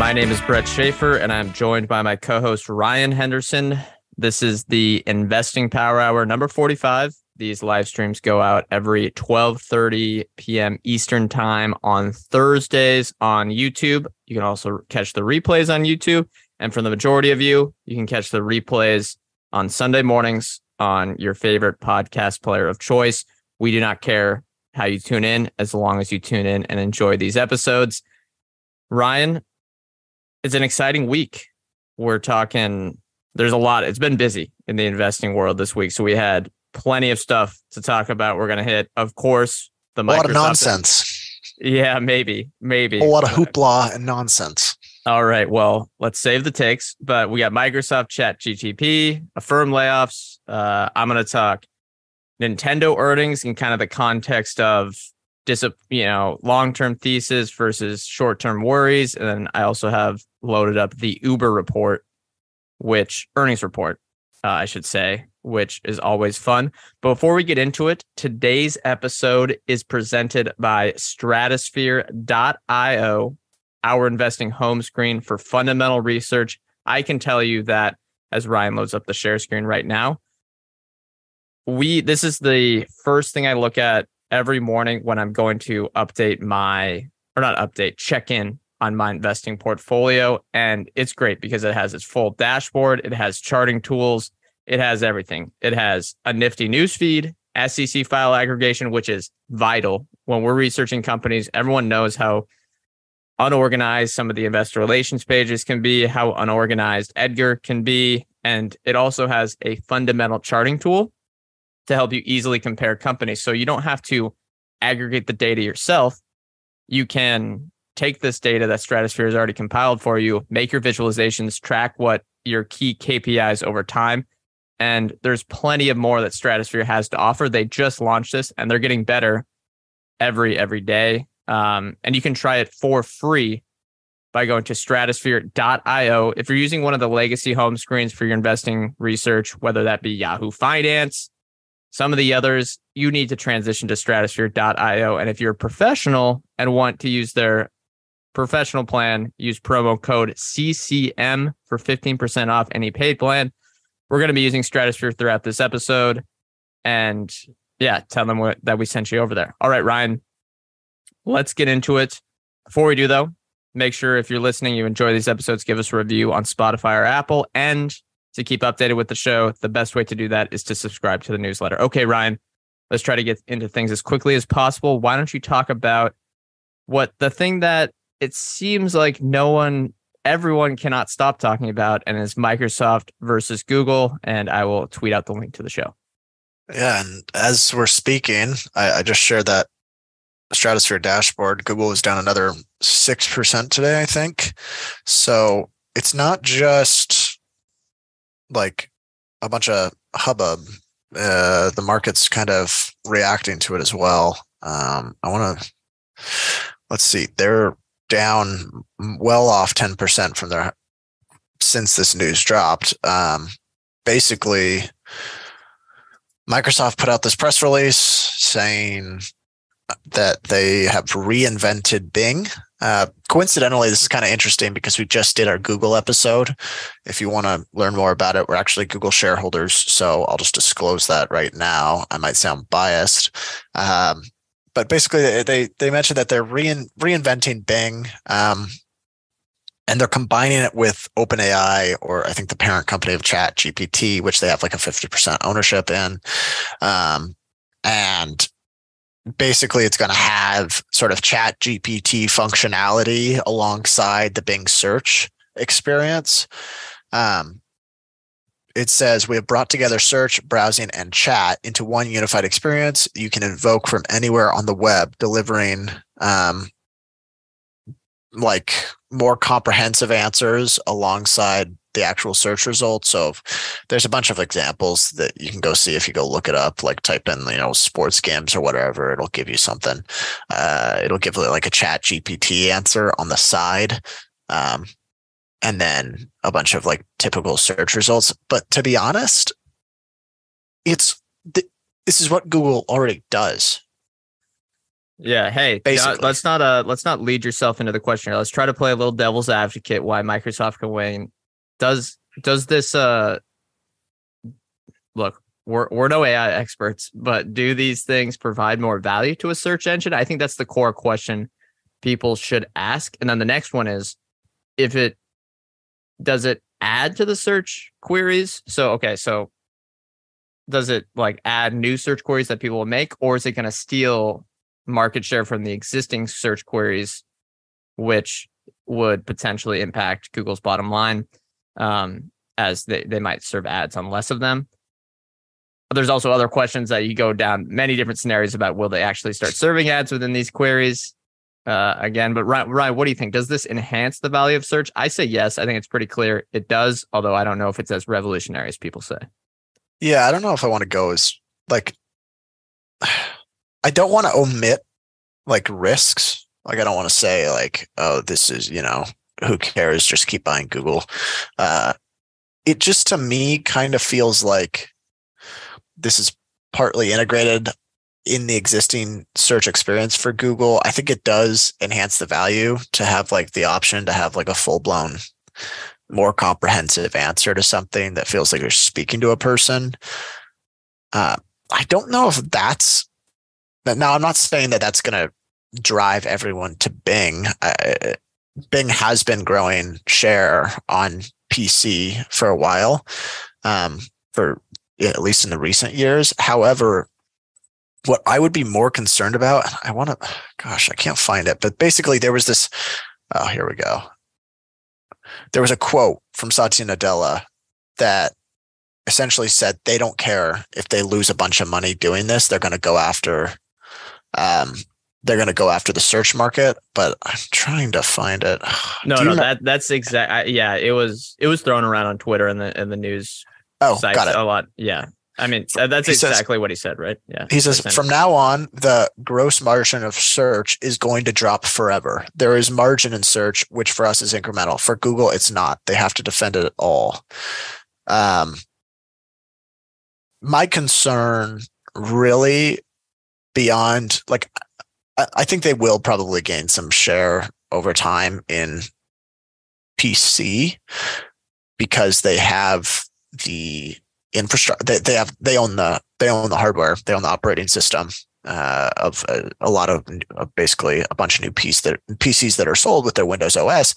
My name is Brett Schafer, and I'm joined by my co host, Ryan Henderson. This is the Investing Power Hour number 45. These live streams go out every 12:30 p.m. Eastern Time on Thursdays on YouTube. You can also catch the replays on YouTube, and for the majority of you, you can catch the replays on Sunday mornings on your favorite podcast player of choice. We do not care how you tune in as long as you tune in and enjoy these episodes. Ryan, it's an exciting week. We're talking, there's a lot. It's been busy in the investing world this week. So we had plenty of stuff to talk about. We're going to hit, of course, the a lot of nonsense. Yeah, maybe, maybe a lot of hoopla and nonsense. All right. Well, let's save the takes. But we got Microsoft Chat GTP, Affirm layoffs. Uh, I'm going to talk Nintendo earnings in kind of the context of dis- you know long term thesis versus short term worries, and then I also have loaded up the Uber report, which earnings report, uh, I should say, which is always fun. But before we get into it, today's episode is presented by Stratosphere.io, our investing home screen for fundamental research. I can tell you that as Ryan loads up the share screen right now, we this is the first thing I look at every morning when I'm going to update my or not update, check in on my investing portfolio. And it's great because it has its full dashboard, it has charting tools, it has everything. It has a nifty newsfeed, SEC file aggregation, which is vital when we're researching companies. Everyone knows how unorganized some of the investor relations pages can be, how unorganized Edgar can be. And it also has a fundamental charting tool to help you easily compare companies. So you don't have to aggregate the data yourself. You can take this data that Stratosphere has already compiled for you, make your visualizations, track what your key KPIs over time. And there's plenty of more that Stratosphere has to offer. They just launched this and they're getting better every every day. Um, and you can try it for free by going to stratosphere.io. If you're using one of the legacy home screens for your investing research, whether that be Yahoo Finance, some of the others, you need to transition to stratosphere.io. And if you're a professional and want to use their professional plan, use promo code CCM for 15% off any paid plan. We're going to be using Stratosphere throughout this episode. And yeah, tell them what, that we sent you over there. All right, Ryan, let's get into it. Before we do, though, make sure if you're listening, you enjoy these episodes, give us a review on Spotify or Apple. And to keep updated with the show, the best way to do that is to subscribe to the newsletter. Okay, Ryan, let's try to get into things as quickly as possible. Why don't you talk about what the thing that it seems like no one, everyone cannot stop talking about, and is Microsoft versus Google. And I will tweet out the link to the show. Yeah. And as we're speaking, I, I just shared that Stratosphere dashboard. Google was down another 6% today, I think. So it's not just like a bunch of hubbub. Uh, the market's kind of reacting to it as well. Um, I want to let's see. They're down well off ten percent from their since this news dropped. Um, basically, Microsoft put out this press release saying that they have reinvented Bing. Uh, coincidentally, this is kind of interesting because we just did our Google episode. If you want to learn more about it, we're actually Google shareholders. So I'll just disclose that right now. I might sound biased. Um, but basically, they, they mentioned that they're rein, reinventing Bing. Um, and they're combining it with OpenAI, or I think the parent company of Chat GPT, which they have like a 50% ownership in. Um, and basically it's going to have sort of chat gpt functionality alongside the bing search experience. Um, it says we have brought together search browsing and chat into one unified experience. You can invoke from anywhere on the web delivering um, like more comprehensive answers alongside the actual search results. So there's a bunch of examples that you can go see if you go look it up, like type in, you know, sports games or whatever, it'll give you something. Uh, it'll give like a chat GPT answer on the side. Um, and then a bunch of like typical search results. But to be honest, it's this is what Google already does. Yeah. Hey, Basically. let's not uh let's not lead yourself into the question. Let's try to play a little devil's advocate. Why Microsoft can win does does this uh look we're we're no AI experts, but do these things provide more value to a search engine? I think that's the core question people should ask. And then the next one is if it does it add to the search queries? So okay, so does it like add new search queries that people will make, or is it going to steal market share from the existing search queries, which would potentially impact Google's bottom line? Um, as they, they might serve ads on less of them. But there's also other questions that you go down many different scenarios about will they actually start serving ads within these queries uh, again. But Ryan, Ryan, what do you think? Does this enhance the value of search? I say yes. I think it's pretty clear it does, although I don't know if it's as revolutionary as people say. Yeah, I don't know if I want to go as like I don't want to omit like risks. Like I don't want to say like, oh, this is, you know, who cares? Just keep buying Google. Uh, it just to me kind of feels like this is partly integrated in the existing search experience for Google. I think it does enhance the value to have like the option to have like a full blown, more comprehensive answer to something that feels like you're speaking to a person. Uh, I don't know if that's now. I'm not saying that that's going to drive everyone to Bing. I, Bing has been growing share on PC for a while, um, for at least in the recent years. However, what I would be more concerned about, I want to, gosh, I can't find it, but basically there was this. Oh, here we go. There was a quote from Satya Nadella that essentially said they don't care if they lose a bunch of money doing this. They're going to go after um, they're going to go after the search market, but I'm trying to find it. No, no, know? that that's exact. Yeah, it was it was thrown around on Twitter and the and the news. Oh, got it. A lot. Yeah, I mean that's he exactly says, what he said, right? Yeah. He says from now on, the gross margin of search is going to drop forever. There is margin in search, which for us is incremental. For Google, it's not. They have to defend it at all. Um, my concern really beyond like I think they will probably gain some share over time in PC because they have the infrastructure. They, they have they own the they own the hardware. They own the operating system uh, of a, a, lot of, of, basically a bunch of new piece that PCs that are sold with their Windows OS.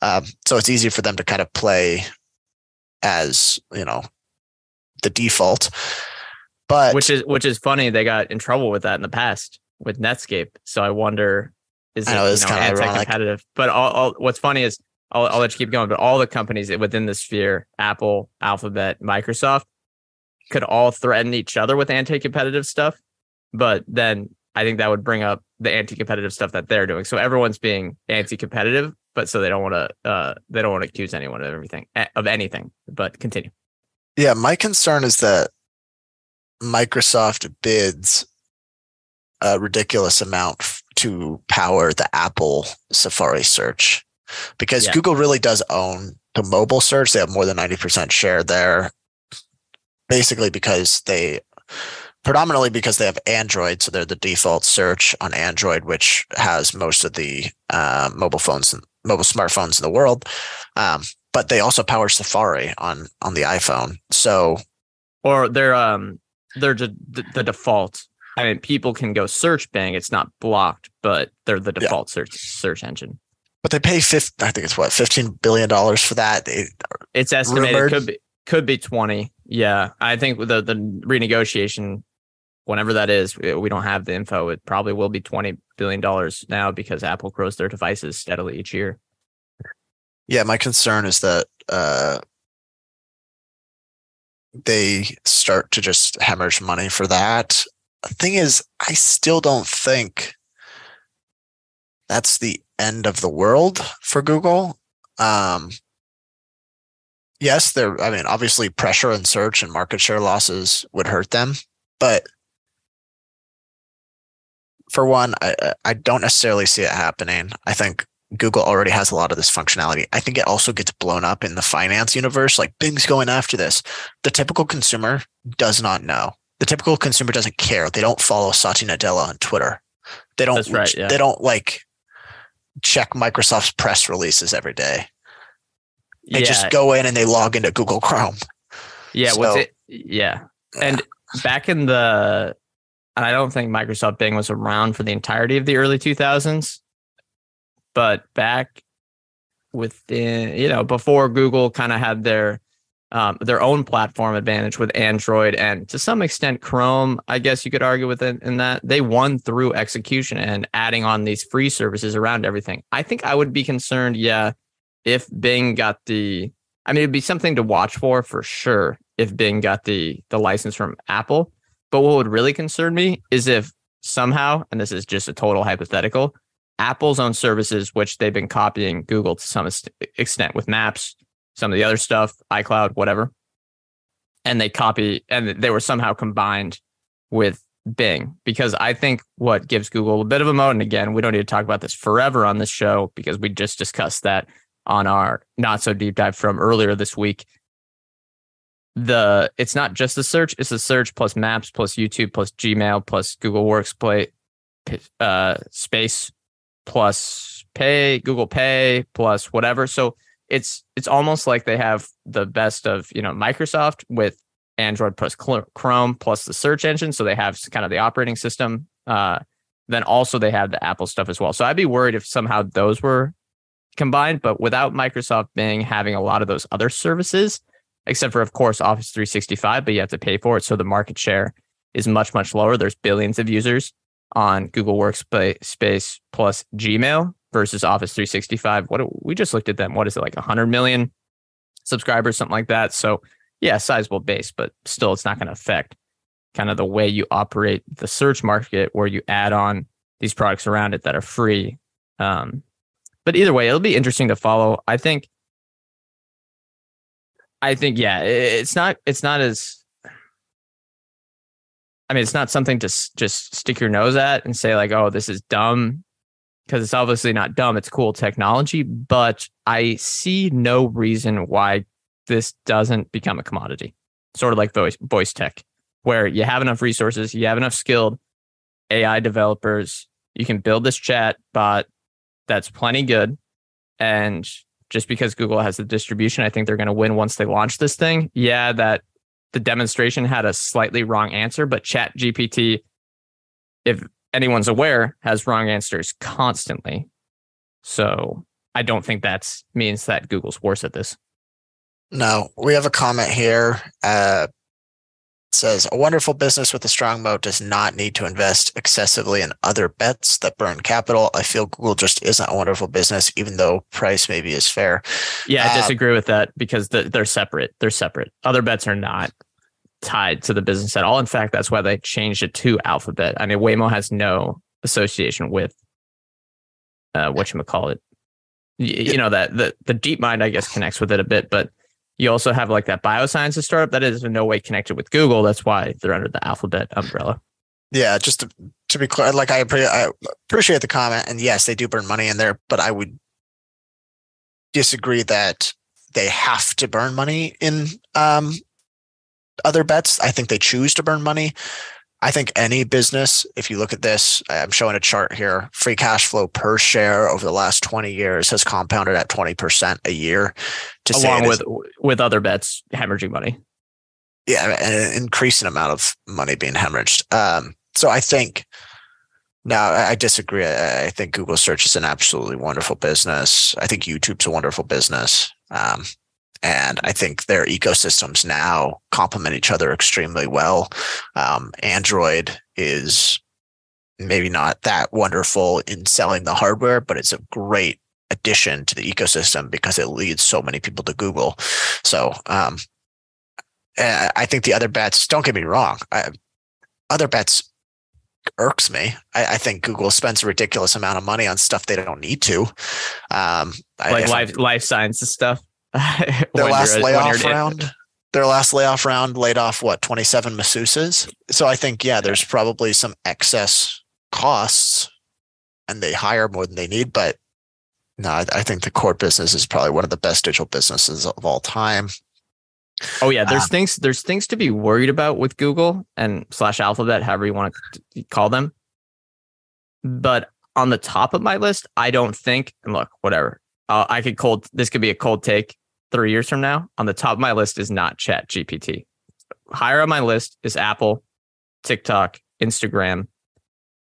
Um, so it's easy for them to kind of play as you know the default. But which is which is funny. They got in trouble with that in the past with Netscape. So I wonder, is it you know, anti-competitive? But all, all, what's funny is I'll, I'll let you keep going. But all the companies within the sphere, Apple, Alphabet, Microsoft, could all threaten each other with anti-competitive stuff. But then I think that would bring up the anti-competitive stuff that they're doing. So everyone's being anti-competitive, but so they don't want to uh, they don't want to accuse anyone of everything of anything. But continue. Yeah, my concern is that Microsoft bids a ridiculous amount to power the Apple Safari search because yeah. Google really does own the mobile search. They have more than 90% share there, basically because they predominantly because they have Android. So they're the default search on Android, which has most of the uh, mobile phones and mobile smartphones in the world. Um, but they also power Safari on on the iPhone. So, or they're um they're the, the default I mean, people can go search Bing. It's not blocked, but they're the default yeah. search search engine. But they pay fifth. I think it's what fifteen billion dollars for that. It, it's estimated rumored. could be could be twenty. Yeah, I think the the renegotiation, whenever that is, we don't have the info. It probably will be twenty billion dollars now because Apple grows their devices steadily each year. Yeah, my concern is that uh, they start to just hemorrhage money for that thing is, I still don't think that's the end of the world for Google. Um, yes, there. I mean, obviously, pressure in search and market share losses would hurt them, but for one, I, I don't necessarily see it happening. I think Google already has a lot of this functionality. I think it also gets blown up in the finance universe. Like Bing's going after this. The typical consumer does not know. The typical consumer doesn't care. They don't follow Satya Nadella on Twitter. They don't. Right, yeah. They don't like check Microsoft's press releases every day. They yeah. just go in and they log into Google Chrome. Yeah. So, what's it? Yeah. And back in the, and I don't think Microsoft Bing was around for the entirety of the early 2000s, but back within, you know, before Google kind of had their, um, their own platform advantage with Android and to some extent Chrome, I guess you could argue with it in that they won through execution and adding on these free services around everything. I think I would be concerned, yeah, if Bing got the, I mean, it'd be something to watch for for sure if Bing got the the license from Apple. But what would really concern me is if somehow, and this is just a total hypothetical, Apple's own services, which they've been copying Google to some extent with Maps, some of the other stuff, iCloud, whatever, and they copy and they were somehow combined with Bing because I think what gives Google a bit of a moat, and again, we don't need to talk about this forever on this show because we just discussed that on our not so deep dive from earlier this week. The it's not just the search; it's the search plus Maps plus YouTube plus Gmail plus Google Workspace, uh, Space plus Pay, Google Pay plus whatever. So it's it's almost like they have the best of you know Microsoft with Android plus Chrome plus the search engine. So they have kind of the operating system. Uh, then also they have the Apple stuff as well. So I'd be worried if somehow those were combined, but without Microsoft Bing having a lot of those other services, except for, of course, Office 365, but you have to pay for it. So the market share is much, much lower. There's billions of users on Google Workspace plus Gmail versus Office 365. What we just looked at them. What is it like 100 million subscribers, something like that? So yeah, sizable base, but still, it's not going to affect kind of the way you operate the search market where you add on these products around it that are free. Um, but either way, it'll be interesting to follow. I think. I think yeah, it's not it's not as. I mean, it's not something to just stick your nose at and say like, "Oh, this is dumb," because it's obviously not dumb. It's cool technology, but I see no reason why this doesn't become a commodity. Sort of like voice voice tech, where you have enough resources, you have enough skilled AI developers, you can build this chat bot that's plenty good. And just because Google has the distribution, I think they're going to win once they launch this thing. Yeah, that the demonstration had a slightly wrong answer, but Chat GPT, if anyone's aware, has wrong answers constantly. So I don't think that means that Google's worse at this. No, we have a comment here. Uh, says a wonderful business with a strong moat does not need to invest excessively in other bets that burn capital. I feel Google just isn't a wonderful business, even though price maybe is fair. Yeah, I uh, disagree with that because they're separate. They're separate. Other bets are not tied to the business at all. In fact, that's why they changed it to Alphabet. I mean, Waymo has no association with uh, what you call it. You, know that the the DeepMind, I guess, connects with it a bit, but you also have like that biosciences startup that is in no way connected with Google. That's why they're under the Alphabet umbrella. Yeah, just to, to be clear, like I, I appreciate the comment, and yes, they do burn money in there, but I would disagree that they have to burn money in um, other bets. I think they choose to burn money. I think any business, if you look at this, I'm showing a chart here, free cash flow per share over the last 20 years has compounded at 20% a year. To Along with, with other bets hemorrhaging money. Yeah, an increasing amount of money being hemorrhaged. Um, so I think, now I disagree. I think Google search is an absolutely wonderful business. I think YouTube's a wonderful business. Um, and I think their ecosystems now complement each other extremely well. Um, Android is maybe not that wonderful in selling the hardware, but it's a great addition to the ecosystem because it leads so many people to Google. So um, I think the other bets, don't get me wrong, I, other bets irks me. I, I, think Google spends a ridiculous amount of money on stuff they don't need to. Um, like life life sciences stuff. their last layoff round, their last layoff round laid off what 27 masseuses. So I think yeah, there's probably some excess costs, and they hire more than they need. But no, I, I think the core business is probably one of the best digital businesses of all time. Oh yeah, there's um, things there's things to be worried about with Google and slash Alphabet, however you want to call them. But on the top of my list, I don't think. And look, whatever. Uh, I could cold. This could be a cold take three years from now. On the top of my list is not Chat GPT. Higher on my list is Apple, TikTok, Instagram,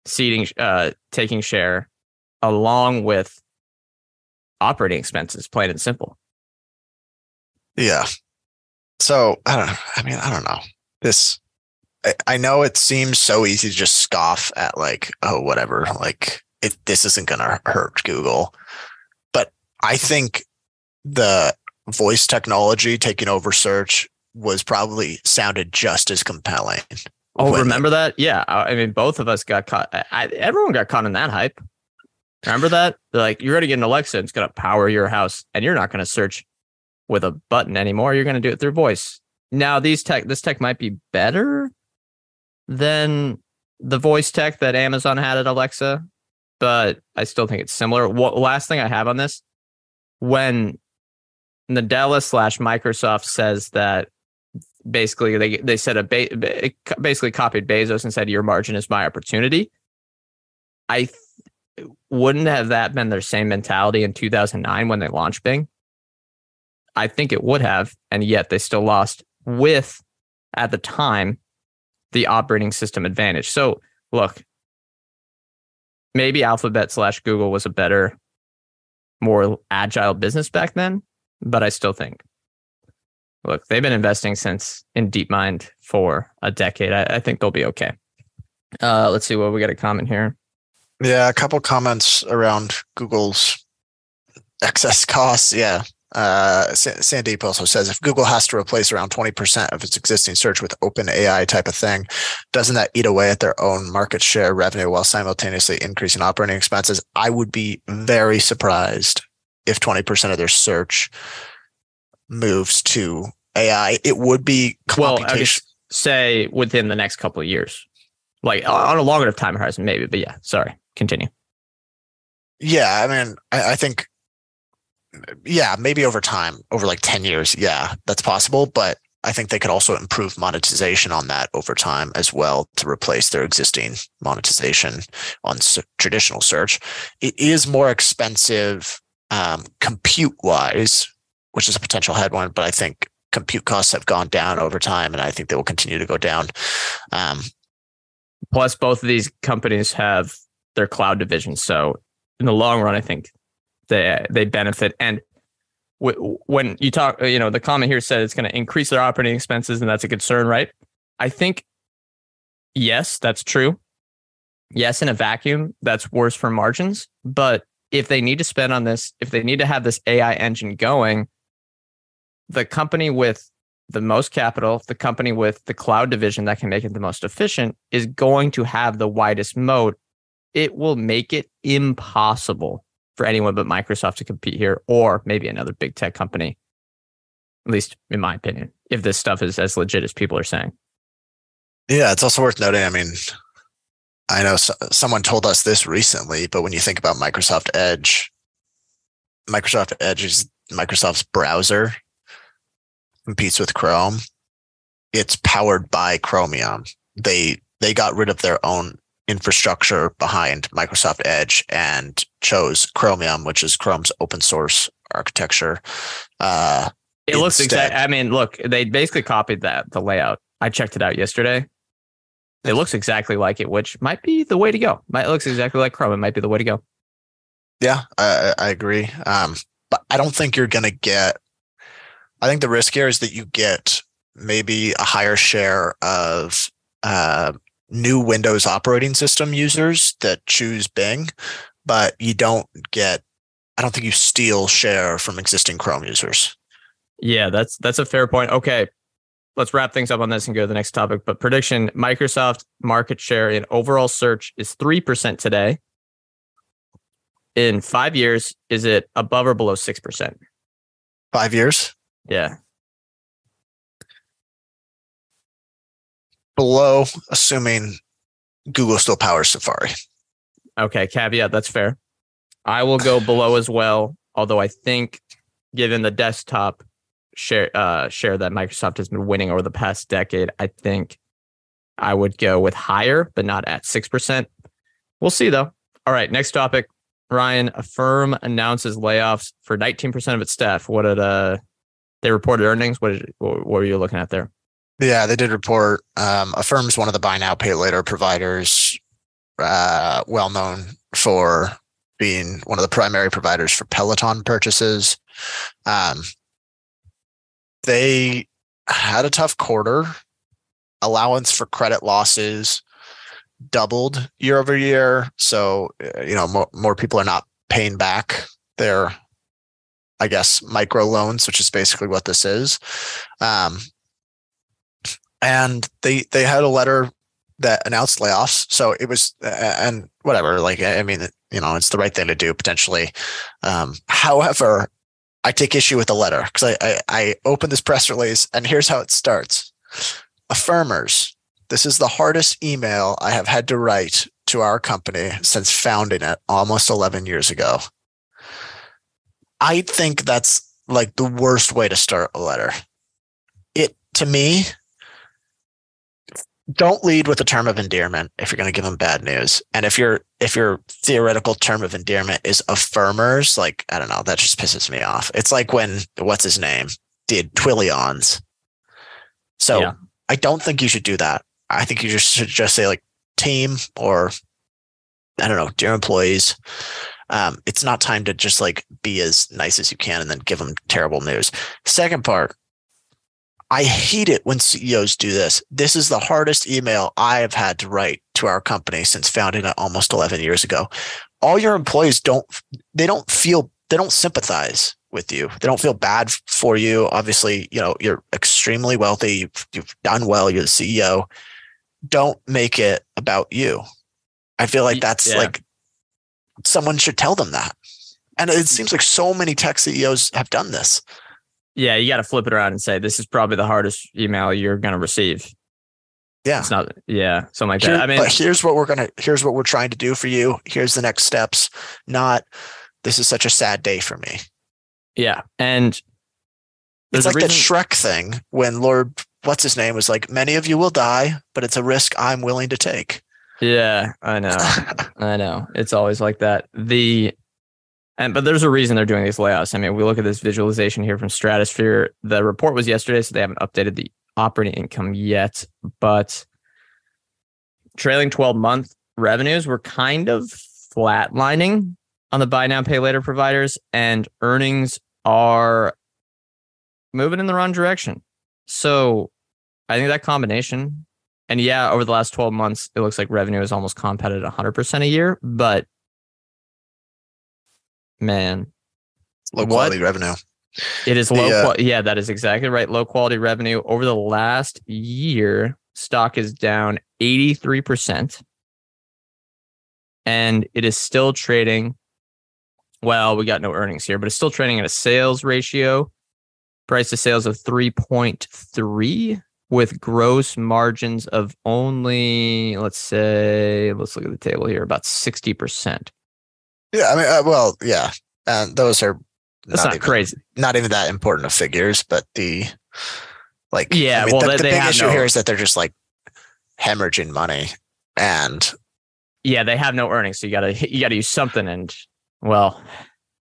seeding, uh, taking share, along with operating expenses, plain and simple. Yeah, so I don't. I mean, I don't know. This I, I know it seems so easy to just scoff at like, oh, whatever, like this isn't gonna hurt Google. But I think the voice technology taking over search was probably sounded just as compelling. Oh, remember that? Yeah. I mean, both of us got caught. I, everyone got caught in that hype. Remember that? They're like, you're going to get an Alexa, it's going to power your house, and you're not going to search with a button anymore. You're going to do it through voice. Now, these tech, this tech might be better than the voice tech that Amazon had at Alexa, but I still think it's similar. What last thing I have on this, when Nadella slash Microsoft says that basically they they said a ba- basically copied Bezos and said your margin is my opportunity. I th- wouldn't have that been their same mentality in 2009 when they launched Bing. I think it would have, and yet they still lost with, at the time, the operating system advantage. So look, maybe Alphabet slash Google was a better, more agile business back then, but I still think, look, they've been investing since in DeepMind for a decade. I, I think they'll be okay. Uh, let's see what we got a comment here. Yeah, a couple comments around Google's excess costs. Yeah, uh, Sandeep also says if Google has to replace around 20% of its existing search with OpenAI type of thing, doesn't that eat away at their own market share revenue while simultaneously increasing operating expenses? I would be very surprised if 20% of their search moves to AI. It would be well, I say within the next couple of years, like on a longer time horizon, maybe. But yeah, sorry, continue. Yeah, I mean, I, I think yeah, maybe over time, over like 10 years, yeah, that's possible. But I think they could also improve monetization on that over time as well to replace their existing monetization on traditional search. It is more expensive um, compute wise, which is a potential headwind, but I think compute costs have gone down over time and I think they will continue to go down. Um, Plus, both of these companies have their cloud division. So, in the long run, I think they they benefit. And w- when you talk, you know, the comment here said it's going to increase their operating expenses, and that's a concern, right? I think yes, that's true. Yes, in a vacuum, that's worse for margins. But if they need to spend on this, if they need to have this AI engine going, the company with the most capital, the company with the cloud division that can make it the most efficient is going to have the widest moat. It will make it impossible for anyone but Microsoft to compete here, or maybe another big tech company. At least in my opinion, if this stuff is as legit as people are saying. Yeah, it's also worth noting. I mean, I know so, someone told us this recently, but when you think about Microsoft Edge, Microsoft Edge is Microsoft's browser, competes with Chrome. It's powered by Chromium. They they got rid of their own infrastructure behind Microsoft Edge and chose Chromium, which is Chrome's open source architecture. Uh, it looks exact. I mean, look, they basically copied that the layout. I checked it out yesterday. It looks exactly like it, which might be the way to go. Might looks exactly like Chrome. It might be the way to go. Yeah, I, I agree. Um, but I don't think you're going to get. I think the risk here is that you get maybe a higher share of uh, new Windows operating system users that choose Bing, but you don't get, I don't think you steal share from existing Chrome users. Yeah, that's that's a fair point. Okay. Let's wrap things up on this and go to the next topic. But prediction Microsoft market share in overall search is 3% today. In five years, is it above or below 6%? Five years Yeah. below, assuming Google still powers Safari. Okay. Caveat. That's fair. I will go below as well. Although I think, given the desktop share uh, share that Microsoft has been winning over the past decade, I think I would go with higher, but not at six percent. We'll see though. All right. Next topic. Ryan, Affirm announces layoffs for 19% of its staff. What did uh they reported earnings? What did what were you looking at there? Yeah, they did report. Um, Affirm's one of the buy now, pay later providers, uh, well known for being one of the primary providers for Peloton purchases. Um, they had a tough quarter. Allowance for credit losses doubled year over year. So, uh, you know, more, more people are not paying back their, I guess, micro loans, which is basically what this is. Um, and they they had a letter that announced layoffs. So it was, and whatever, like, I mean, you know, it's the right thing to do potentially. Um, however, I take issue with the letter because I, I, I opened this press release and here's how it starts. Affirmers, this is the hardest email I have had to write to our company since founding it almost 11 years ago. I think that's like the worst way to start a letter. It to me, don't lead with a term of endearment if you're going to give them bad news. And if your if your theoretical term of endearment is affirmers, like I don't know, that just pisses me off. It's like when what's his name did Twilions. So Yeah. I don't think you should do that. I think you just should just say like team or I don't know, dear employees. Um, it's not time to just like be as nice as you can and then give them terrible news. Second part, I hate it when CEOs do this. This is the hardest email I have had to write to our company since founding it almost 11 years ago. All your employees don't, they don't feel, they don't sympathize with you. They don't feel bad for you. Obviously, you know, you're extremely wealthy. You've, you've done well. You're the CEO. Don't make it about you. I feel like that's yeah. like someone should tell them that. And it mm. seems like so many tech CEOs have done this. Yeah, you got to flip it around and say this is probably the hardest email you're going to receive. Yeah. It's not. Yeah, something like Here- that. I mean, but here's what we're gonna here's what we're trying to do for you. Here's the next steps. Not this is such a sad day for me. yeah, and it's like a that. Shrek thing when Lord what's his name was like, many of you will die, but it's a risk I'm willing to take. yeah, I know. I know. It's always like that. The and but there's a reason they're doing these layoffs. I mean, we look at this visualization here from Stratosphere. The report was yesterday, so they haven't updated the operating income yet, but trailing 12 month revenues were kind of flatlining on the buy now pay later providers and earnings are moving in the wrong direction. So, I think that combination and yeah, over the last 12 months, it looks like revenue is almost compounded 100% a year. But man, Low What? quality revenue. it is The, low. uh, qual- yeah, that is exactly right. Low quality revenue over the last year, stock is down 83%. And it is still trading. Well, we got no earnings here, but it's still trading at a sales ratio, price to sales of 3.3 with gross margins of only, let's say, let's look at the table here, about 60%. Yeah, I mean, uh, well, yeah, and those are That's not, even, crazy. Not even that important of figures, but the like, Yeah, I mean, well, the, the big issue no- here is that they're just like hemorrhaging money, and Yeah, they have no earnings, so you gotta you gotta use something, and well,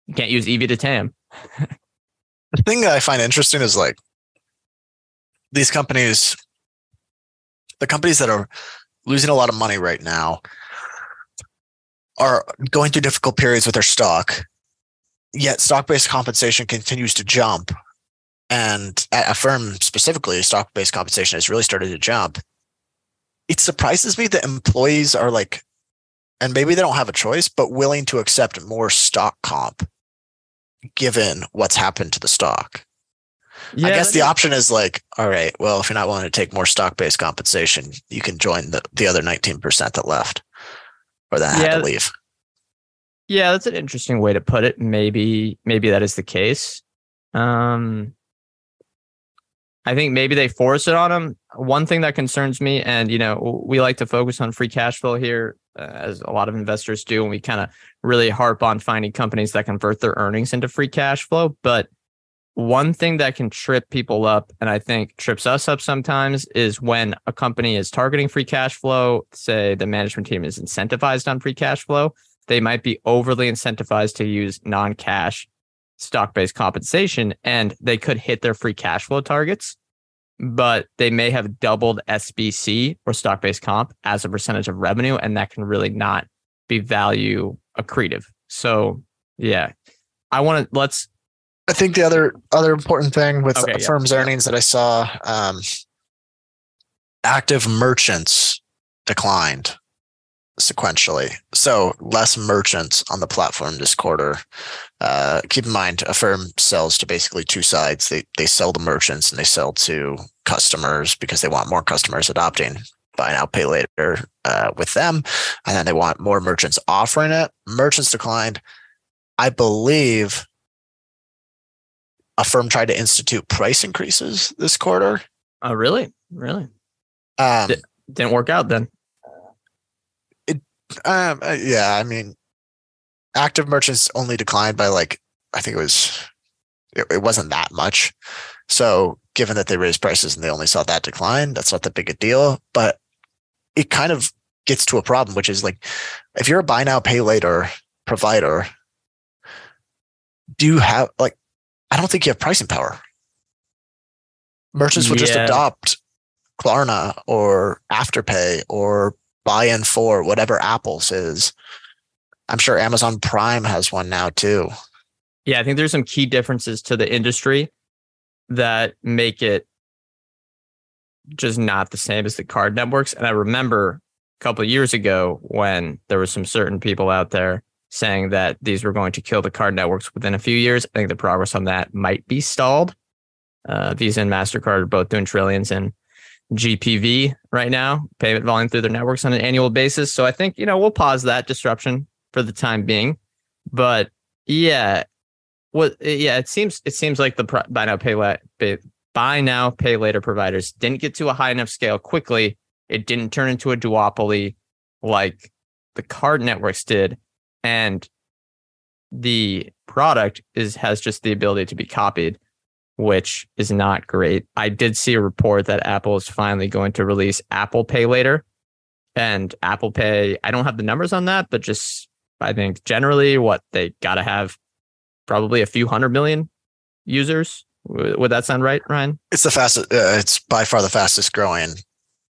you can't use EV to TAM. the thing that I find interesting is like these companies, the companies that are losing a lot of money right now are going through difficult periods with their stock, yet stock based compensation continues to jump. And at Affirm specifically, stock based compensation has really started to jump. It surprises me that employees are like, and maybe they don't have a choice, but willing to accept more stock comp given what's happened to the stock. I guess the option is like, all right, well, if you're not willing to take more stock based compensation, you can join the, the other 19% that left or that yeah, had to leave. Yeah, that's an interesting way to put it. Maybe, maybe that is the case. Um, I think maybe they force it on them. One thing that concerns me, and you know, we like to focus on free cash flow here, uh, as a lot of investors do, and we kind of really harp on finding companies that convert their earnings into free cash flow. But one thing that can trip people up, and I think trips us up sometimes, is when a company is targeting free cash flow. Say the management team is incentivized on free cash flow, they might be overly incentivized to use non-cash stock based compensation and they could hit their free cash flow targets, but they may have doubled SBC or stock based comp as a percentage of revenue. And that can really not be value accretive. So, yeah, I want to let's. I think the other other important thing with okay, yeah. firms' earnings that I saw, um, active merchants declined sequentially. So less merchants on the platform this quarter. Uh, keep in mind, Affirm sells to basically two sides. They they sell to merchants and they sell to customers because they want more customers adopting buy now pay later uh, with them, and then they want more merchants offering it. Merchants declined. I believe Affirm tried to institute price increases this quarter. Oh, really? Really? Um, D- didn't work out then. Um, uh, yeah, I mean, active merchants only declined by like I think it was it, it, wasn't that much. So given that they raised prices and they only saw that decline, that's not that big a deal. But it kind of gets to a problem, which is like if you're a buy now pay later provider, do you have like I don't think you have pricing power. Merchants will yeah. just adopt Klarna or Afterpay or buy in for whatever Apple's is. I'm sure Amazon Prime has one now too. Yeah, I think there's some key differences to the industry that make it just not the same as the card networks. And I remember a couple of years ago when there were some certain people out there saying that these were going to kill the card networks within a few years. I think the progress on that might be stalled. Uh, Visa and MasterCard are both doing trillions in GPV right now, payment volume through their networks on an annual basis. So I think, you know, we'll pause that disruption for the time being. But yeah, what yeah, it seems it seems like the buy now pay la- pay, buy now pay later providers didn't get to a high enough scale quickly. It didn't turn into a duopoly like the card networks did, and the product is has just the ability to be copied which is not great. I did see a report that Apple is finally going to release Apple Pay later. And Apple Pay, I don't have the numbers on that, but just I think generally what they got to have probably a few hundred million users. Would that sound right, Ryan? It's the fastest, uh, it's by far the fastest growing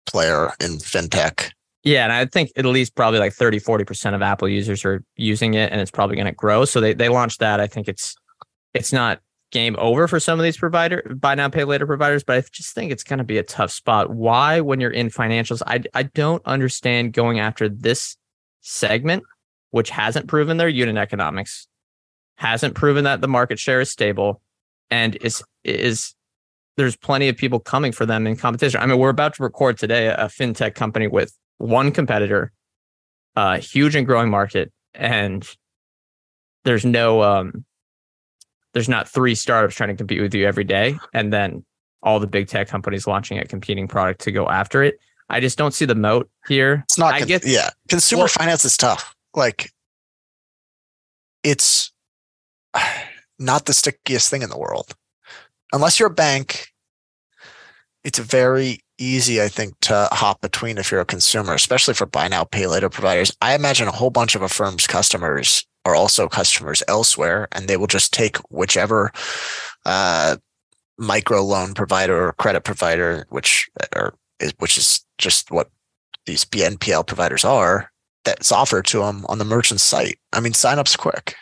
player in fintech. Yeah, and I think at least probably like 30, 40% of Apple users are using it and it's probably going to grow. So they, they launched that. I think it's it's not game over for some of these provider buy now pay later providers but i just think it's going to be a tough spot why when you're in financials i i don't understand going after this segment which hasn't proven their unit economics hasn't proven that the market share is stable and is is there's plenty of people coming for them in competition i mean we're about to record today a fintech company with one competitor a huge and growing market and there's no um there's not three startups trying to compete with you every day and then all the big tech companies launching a competing product to go after it. I just don't see the moat here. It's not. I get yeah. Consumer well, finance is tough. Like it's not the stickiest thing in the world. Unless you're a bank, it's a very easy, I think, to hop between if you're a consumer, especially for buy now, pay later providers. I imagine a whole bunch of Affirm's customers are also customers elsewhere, and they will just take whichever uh, micro loan provider or credit provider, which are which is just what these BNPL providers are, that's offered to them on the merchant site. I mean, sign-ups quick.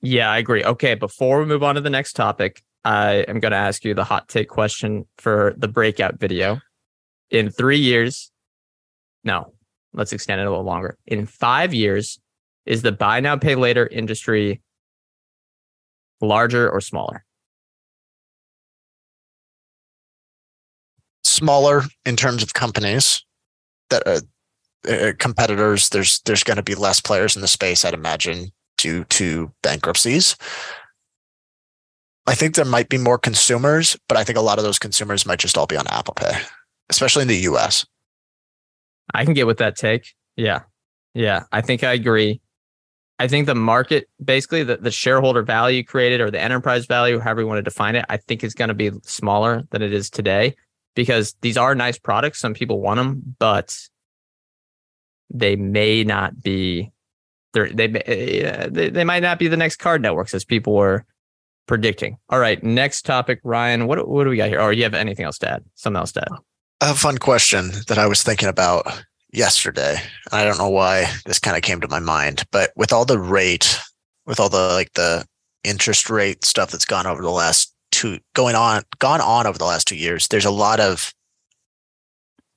Yeah, I agree. Okay, before we move on to the next topic, I am going to ask you the hot take question for the breakout video. In three years, no, let's extend it a little longer. In five years, is the buy now, pay later industry larger or smaller? smaller in terms of companies that are uh, competitors. There's there's going to be less players in the space, I'd imagine, due to bankruptcies. I think there might be more consumers, but I think a lot of those consumers might just all be on Apple Pay, especially in the US. I can get with that take. Yeah. Yeah. I think I agree. I think the market, basically the, the shareholder value created or the enterprise value, however you want to define it, I think is going to be smaller than it is today because these are nice products. Some people want them, but they may not be they eh, eh, they they might not be the next card networks as people were predicting. All right, next topic, Ryan. What what do we got here? Or you have anything else to add? Something else to add? A fun question that I was thinking about yesterday. I don't know why this kind of came to my mind, but with all the rate, with all the like the interest rate stuff that's gone over the last two going on gone on over the last two years, there's a lot of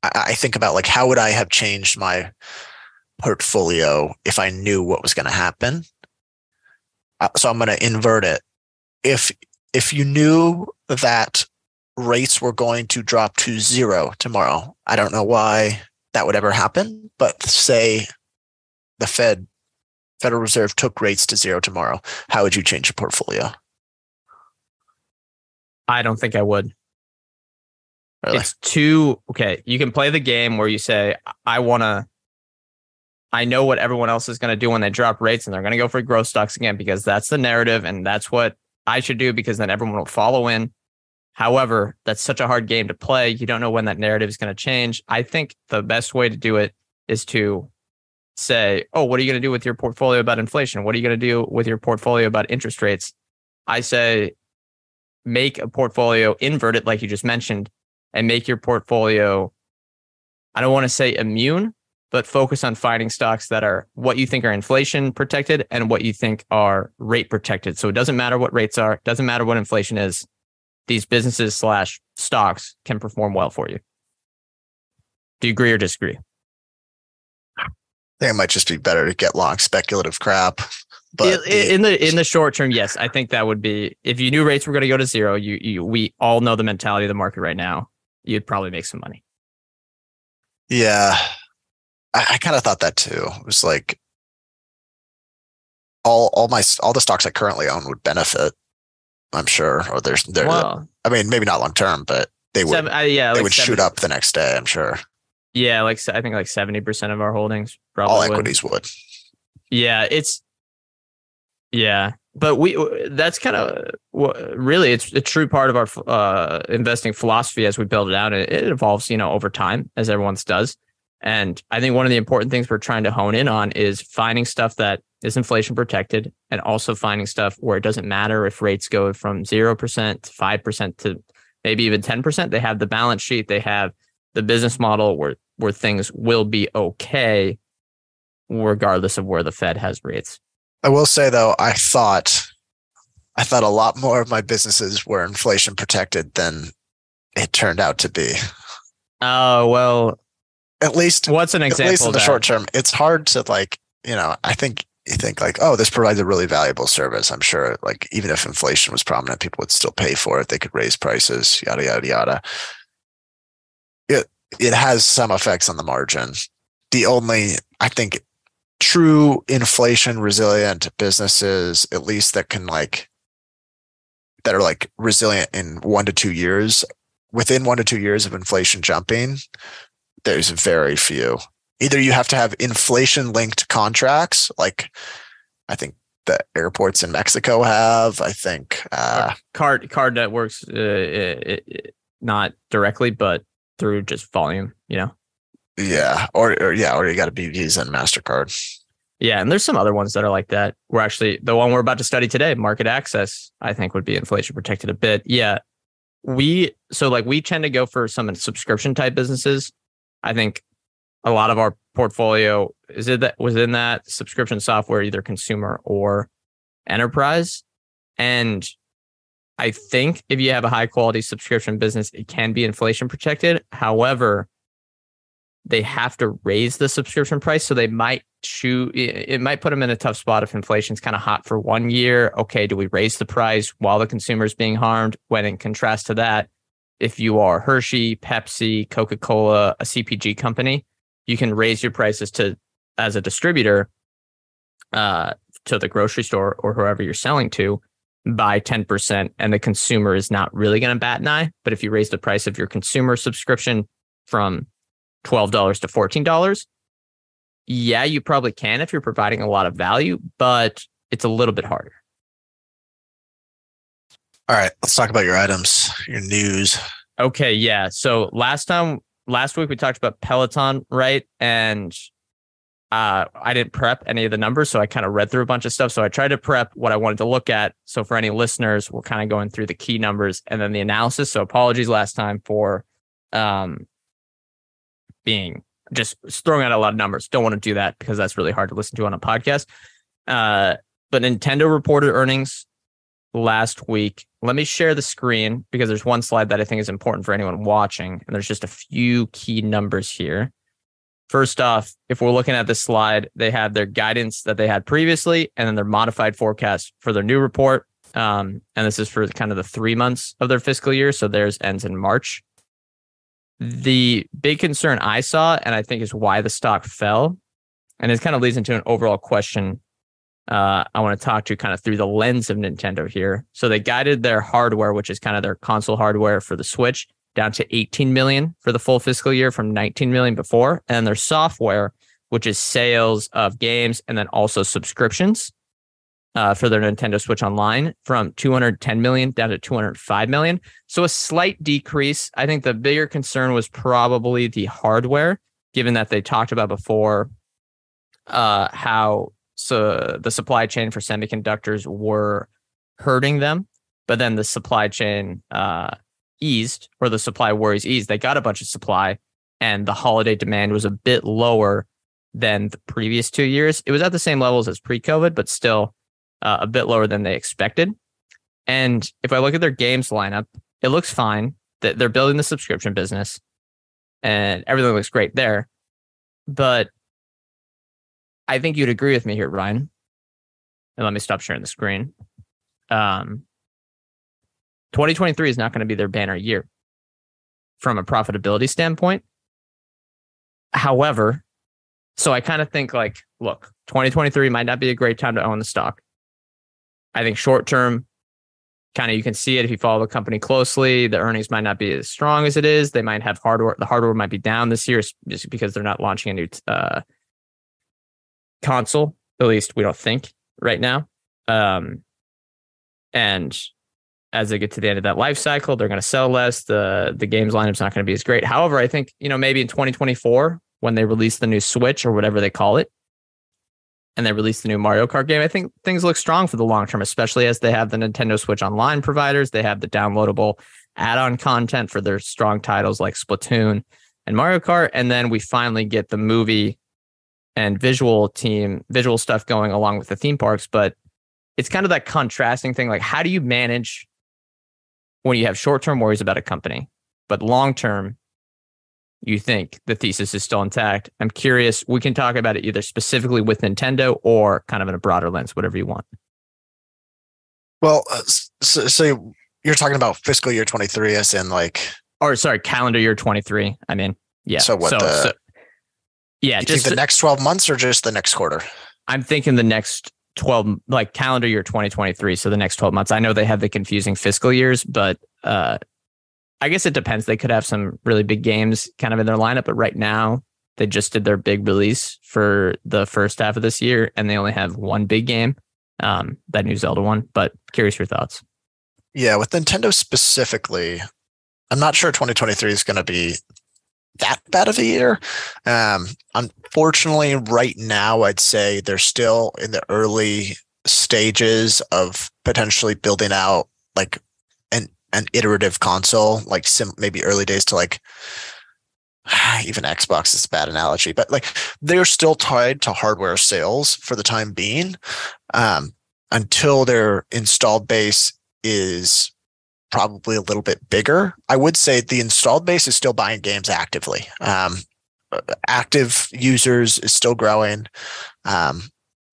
I, I think about like how would I have changed my portfolio if I knew what was going to happen. Uh, so I'm going to invert it. If if you knew that rates were going to drop to zero tomorrow, I don't know why that would ever happen, but say the Fed Federal Reserve took rates to zero tomorrow, how would you change your portfolio? I don't think I would. Really? It's too okay. You can play the game where you say, I want to I know what everyone else is going to do when they drop rates and they're going to go for growth stocks again because that's the narrative and that's what I should do because then everyone will follow in. However, that's such a hard game to play. You don't know when that narrative is going to change. I think the best way to do it is to say, oh, what are you going to do with your portfolio about inflation? What are you going to do with your portfolio about interest rates? I say, make a portfolio, invert it like you just mentioned, and make your portfolio, I don't want to say immune, but focus on finding stocks that are what you think are inflation protected and what you think are rate protected. So it doesn't matter what rates are, doesn't matter what inflation is. These businesses slash stocks can perform well for you. Do you agree or disagree? I think it might just be better to get long speculative crap. But in the in the short term, yes, I think that would be if you knew rates were going to go to zero. You, you we all know the mentality of the market right now. You'd probably make some money. Yeah, I, I kind of thought that too. It was like all all my all the stocks I currently own would benefit. I'm sure, or there's there. Well, I mean, maybe not long term, but they would. Seven, uh, yeah, they like would 70, shoot up the next day. I'm sure. Yeah, like I think like seventy percent of our holdings probably all equities would. would. Yeah, it's yeah, but we that's kind of really it's a true part of our uh, investing philosophy as we build it out. It, it evolves, you know, over time as everyone's does. And I think one of the important things we're trying to hone in on is finding stuff that is inflation protected and also finding stuff where it doesn't matter if rates go from 0% to 5% to maybe even 10%. They have the balance sheet, they have the business model where, where things will be okay, regardless of where the Fed has rates. I will say though, I thought I thought a lot more of my businesses were inflation protected than it turned out to be. Oh, well, at least what's an example? At least in the short term, it's hard to like, you know, I think you think like, oh, this provides a really valuable service. I'm sure like even if inflation was prominent, people would still pay for it. They could raise prices, yada yada yada. It it has some effects on the margin. The only I think true inflation resilient businesses, at least that can like that are like resilient in one to two years, within one to two years of inflation jumping, there's very few. Either you have to have inflation linked contracts, like I think the airports in Mexico have. I think uh, card card networks, uh, it, it, not directly, but through just volume. You know. Yeah, or, or yeah, or you got to be Visa and Mastercard. Yeah, and there's some other ones that are like that. We're actually the one we're about to study today, MarketAxess. I think would be inflation protected a bit. Yeah, we so like we tend to go for some subscription type businesses I think a lot of our portfolio is it that within that subscription software, either consumer or enterprise. And I think if you have a high quality subscription business, it can be inflation protected. However, they have to raise the subscription price. So they might choose, it might put them in a tough spot if inflation's kind of hot for one year. Okay, do we raise the price while the consumer is being harmed? When in contrast to that, if you are Hershey, Pepsi, Coca Cola, a CPG company, you can raise your prices to as a distributor uh, to the grocery store or whoever you're selling to by 10%. And the consumer is not really going to bat an eye. But if you raise the price of your consumer subscription from $12 to $14, yeah, you probably can if you're providing a lot of value, but it's a little bit harder. All right, let's talk about your items, your news. Okay, yeah. So last time, last week we talked about Peloton, right? And uh, I didn't prep any of the numbers, so I kind of read through a bunch of stuff. So I tried to prep what I wanted to look at. So for any listeners, we're kind of going through the key numbers and then the analysis. So apologies last time for um, being just throwing out a lot of numbers. Don't want to do that because that's really hard to listen to on a podcast. Uh, but Nintendo reported earnings last week. Let me share the screen because there's one slide that I think is important for anyone watching, and there's just a few key numbers here. First off, if we're looking at this slide, they have their guidance that they had previously, and then their modified forecast for their new report. Um, and this is for kind of the three months of their fiscal year. So theirs ends in March. The big concern I saw, and I think is why the stock fell, and it kind of leads into an overall question uh, I want to talk to kind of through the lens of Nintendo here. So they guided their hardware, which is kind of their console hardware for the Switch, down to 18 million for the full fiscal year from 19 million before, and their software, which is sales of games and then also subscriptions uh, for their Nintendo Switch Online, from 210 million down to 205 million. So a slight decrease. I think the bigger concern was probably the hardware, given that they talked about before uh, how so the supply chain for semiconductors were hurting them, but then the supply chain uh, eased or the supply worries eased. They got a bunch of supply, and the holiday demand was a bit lower than the previous two years. It was at the same levels as pre-COVID, but still uh, a bit lower than they expected. And if I look at their games lineup, it looks fine. That they're building the subscription business, and everything looks great there. But I think you'd agree with me here, Ryan. And let me stop sharing the screen. Um, 2023 is not going to be their banner year from a profitability standpoint. However, so I kind of think like, look, 2023 might not be a great time to own the stock. I think short term, kind of you can see it if you follow the company closely. The earnings might not be as strong as it is. They might have hardware. The hardware might be down this year just because they're not launching a new uh, console. At least we don't think right now. Um, and as they get to the end of that life cycle, they're going to sell less. The the games lineup's not going to be as great. However, I think you know maybe in 2024 when they release the new Switch or whatever they call it, and they release the new Mario Kart game, I think things look strong for the long term, especially as they have the Nintendo Switch Online providers. They have the downloadable add-on content for their strong titles like Splatoon and Mario Kart, and then we finally get the movie and visual team, visual stuff going along with the theme parks. But it's kind of that contrasting thing. Like, how do you manage when you have short term worries about a company, but long term, you think the thesis is still intact? I'm curious. We can talk about it either specifically with Nintendo or kind of in a broader lens, whatever you want. Well, uh, so, so you're talking about fiscal year 23 as in like, or sorry, calendar year 23. I mean, yeah. So what? So, the, so yeah, you just the next 12 months or just the next quarter? I'm thinking the next 12 like calendar year 2023 so the next 12 months. I know they have the confusing fiscal years but uh i guess it depends. They could have some really big games kind of in their lineup but right now they just did their big release for the first half of this year and they only have one big game um that new zelda one but curious your thoughts. Yeah with nintendo specifically i'm not sure 2023 is going to be that bad of a year. Um, unfortunately, right now, I'd say they're still in the early stages of potentially building out like an an iterative console, like sim- maybe early days to like even Xbox is a bad analogy, but like they're still tied to hardware sales for the time being um, until their installed base is probably a little bit bigger. I would say the installed base is still buying games actively. Um, active users is still growing. Um,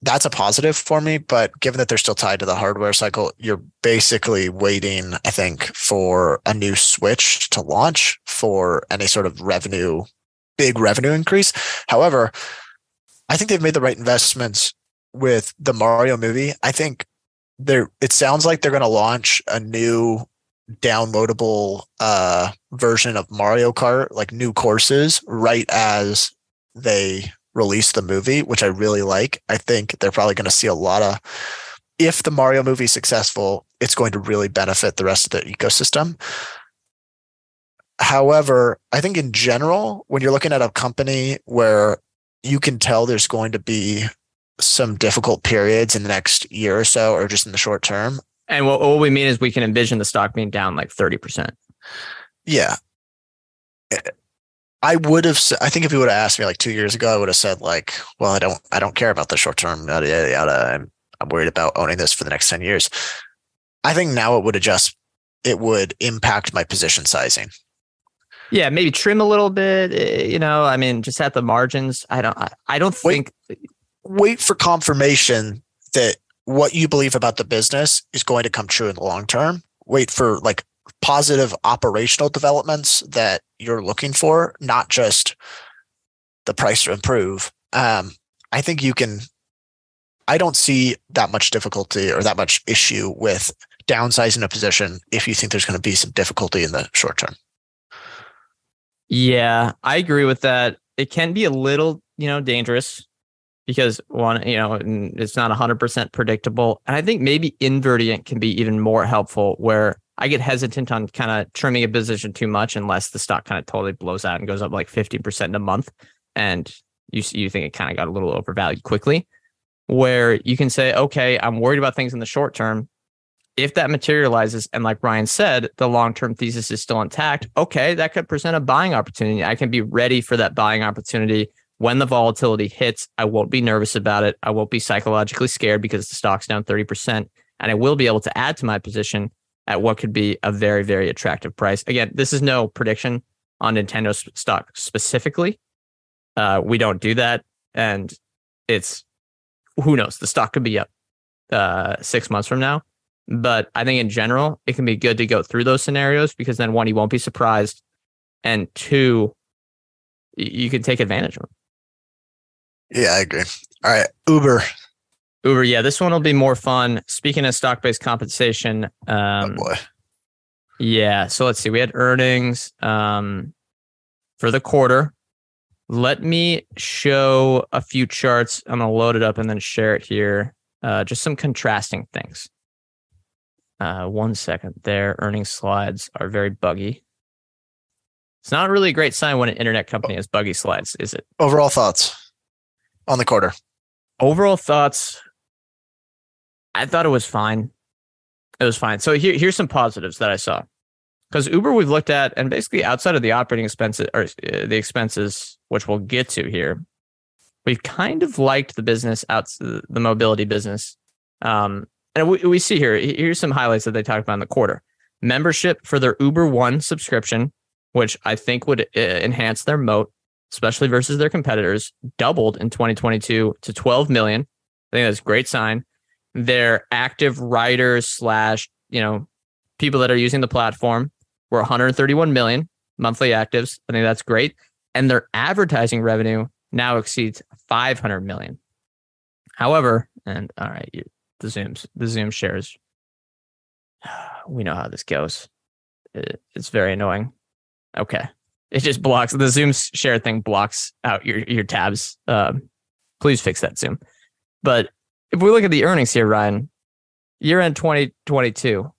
that's a positive for me. But given that they're still tied to the hardware cycle, you're basically waiting, I think, for a new Switch to launch for any sort of revenue, big revenue increase. However, I think they've made the right investments with the Mario movie. I think they're it sounds like they're going to launch a new downloadable uh version of Mario Kart, like new courses right as they release the movie, which I really like. I think they're probably going to see a lot of if the Mario movie is successful, it's going to really benefit the rest of the ecosystem. However, I think in general, when you're looking at a company where you can tell there's going to be some difficult periods in the next year or so, or just in the short term. And what, what we mean is we can envision the stock being down like 30%. Yeah. I would have, I think if you would have asked me like two years ago, I would have said like, well, I don't, I don't care about the short term, yada, yada, yada. I'm, I'm worried about owning this for the next 10 years. I think now it would adjust, it would impact my position sizing. Yeah, maybe trim a little bit. Eh, you know, I mean, just at the margins. I don't. I don't think. Wait, wait for confirmation that what you believe about the business is going to come true in the long term. Wait for like positive operational developments that you're looking for, not just the price to improve. Um, I think you can. I don't see that much difficulty or that much issue with downsizing a position if you think there's going to be some difficulty in the short term. Yeah, I agree with that. It can be a little, you know, dangerous because one, you know, it's not 100% predictable. And I think maybe inverting can be even more helpful where I get hesitant on kind of trimming a position too much unless the stock kind of totally blows out and goes up like 50% in a month. And you, you think it kind of got a little overvalued quickly, where you can say, okay, I'm worried about things in the short term if that materializes and like Ryan said, the long-term thesis is still intact, okay, that could present a buying opportunity. I can be ready for that buying opportunity when the volatility hits. I won't be nervous about it. I won't be psychologically scared because the stock's down 30% and I will be able to add to my position at what could be a very very attractive price. Again, this is no prediction on Nintendo stock specifically. Uh, we don't do that and it's who knows, the stock could be up uh, 6 months from now but I think in general, it can be good to go through those scenarios because then one, you won't be surprised. And two, you can take advantage of them. Yeah, I agree. All right. Uber. Uber. Yeah. This one will be more fun. Speaking of stock based compensation. Um, oh boy. Yeah. So let's see. We had earnings um, for the quarter. Let me show a few charts. I'm going to load it up and then share it here. Uh, just some contrasting things. Uh, one second there. Earnings slides are very buggy. It's not really a great sign when an internet company has buggy slides, is it? Overall thoughts on the quarter. Overall thoughts. I thought it was fine. It was fine. So here, here's some positives that I saw. Because Uber we've looked at, and basically outside of the operating expenses or uh, the expenses, which we'll get to here, we've kind of liked the business out the mobility business. Um, and we, we see here, here's some highlights that they talked about in the quarter. Membership for their Uber One subscription, which I think would uh, enhance their moat, especially versus their competitors, doubled in 2022 to 12 million. I think that's a great sign. Their active riders slash, you know, people that are using the platform were 131 million monthly actives. I think that's great. And their advertising revenue now exceeds 500 million. However, and all right, the zooms the zoom shares we know how this goes it's very annoying okay it just blocks the zoom share thing blocks out your your tabs. Um, please fix that zoom. But if we look at the earnings here ryan year end 2022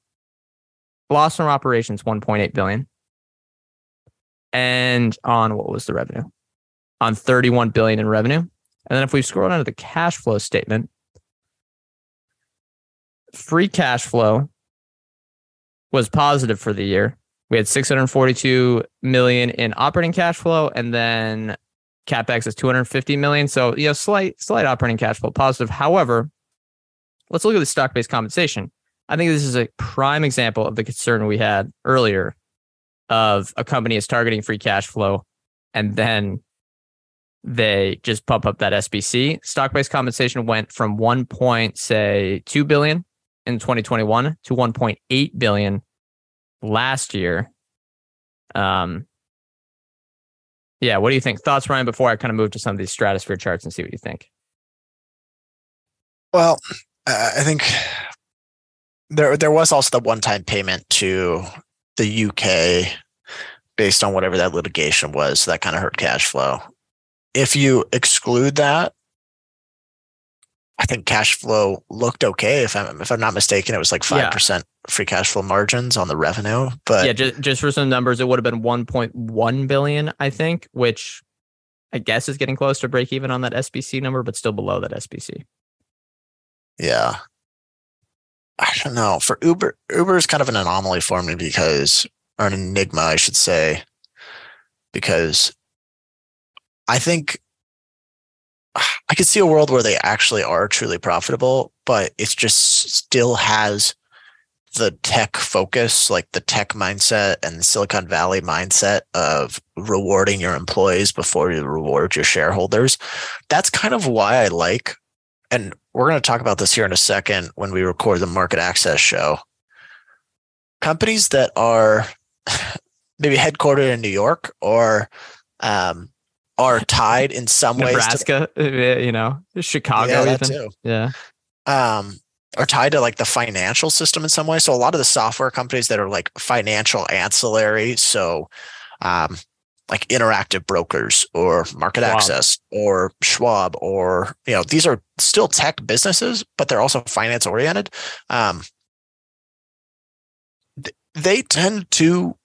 loss from operations 1.8 billion. And on what was the revenue? On 31 billion in revenue. And then if we scroll down to the cash flow statement free cash flow was positive for the year. We had 642 million in operating cash flow, and then capex is 250 million. So you know, slight slight operating cash flow positive. However, let's look at the stock based compensation. I think this is a prime example of the concern we had earlier of a company is targeting free cash flow and then they just pump up that SBC. Stock based compensation went from 1. Point, say 2 billion in 2021 to 1.8 billion last year. Um, yeah, what do you think? Thoughts, Ryan, before I kind of move to some of these stratosphere charts and see what you think? Well, I think there there was also the one time payment to the UK based on whatever that litigation was. So that kind of hurt cash flow. If you exclude that, I think cash flow looked okay. If I'm if I'm not mistaken, it was like five yeah. percent free cash flow margins on the revenue. But yeah, just just for some numbers, it would have been 1.1 billion, I think, which I guess is getting close to break even on that SBC number, but still below that SBC. Yeah. I don't know. For Uber, Uber is kind of an anomaly for me because, or an enigma, I should say, because I think I could see a world where they actually are truly profitable, but it just still has the tech focus, like the tech mindset and the Silicon Valley mindset of rewarding your employees before you reward your shareholders. That's kind of why I like, and we're going to talk about this here in a second when we record the MarketAxess show. Companies that are maybe headquartered in New York or um, are tied in some ways. Nebraska, to, you know, Chicago, yeah, even. Too. Yeah. Um, are tied to like the financial system in some way. So a lot of the software companies that are like financial ancillary, so um, like interactive brokers or market Schwab. access or Schwab or you know these are still tech businesses, but they're also finance oriented. Um, th- they tend to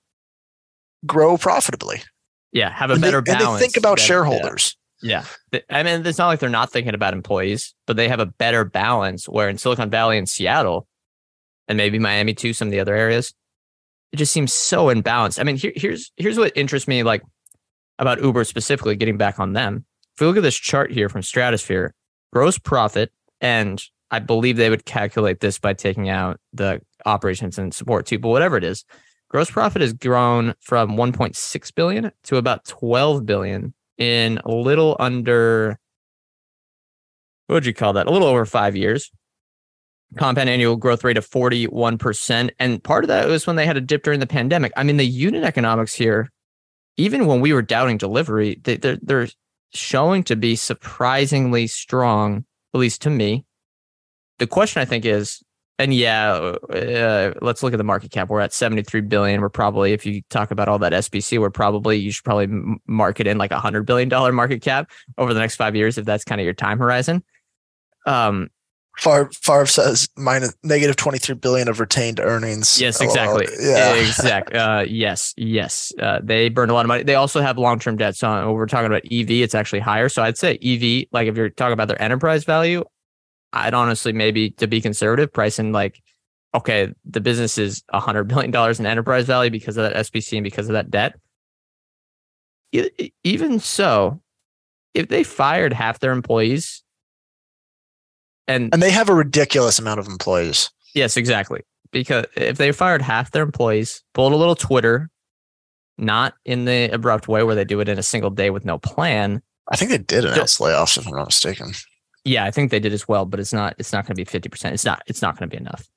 grow profitably. Yeah, have a and better they, balance. And they think about shareholders. Yeah. I mean, it's not like they're not thinking about employees, but they have a better balance where in Silicon Valley and Seattle, and maybe Miami too, some of the other areas, it just seems so imbalanced. I mean, here, here's here's what interests me like about Uber specifically, getting back on them. If we look at this chart here from Stratosphere, gross profit, and I believe they would calculate this by taking out the operations and support too, but whatever it is, Gross profit has grown from 1.6 billion to about 12 billion in a little under what would you call that? A little over five years. Compound annual growth rate of 41%. And part of that was when they had a dip during the pandemic. I mean, the unit economics here, even when we were doubting delivery, they, they're, they're showing to be surprisingly strong, at least to me. The question I think is and yeah, uh, let's look at the market cap. We're at 73 billion. We're probably, if you talk about all that SBC, we're probably, you should probably market in like a hundred billion dollar market cap over the next five years, if that's kind of your time horizon. Um, Favre, Favre says minus negative 23 billion of retained earnings. Yes, exactly. Yeah. Exactly. Uh, yes, yes. Uh, they burned a lot of money. They also have long term debt. So when we're talking about EV, it's actually higher. So I'd say EV, like if you're talking about their enterprise value, I'd honestly maybe to be conservative, price in like, okay, the business is a hundred billion dollars in enterprise value because of that SBC and because of that debt. Even so, if they fired half their employees, and and they have a ridiculous amount of employees. Yes, exactly. Because if they fired half their employees, pulled a little Twitter, not in the abrupt way where they do it in a single day with no plan. I think they did announce layoffs, if I'm not mistaken. Yeah, I think they did as well, but it's not it's not going to be 50%. It's not it's not going to be enough.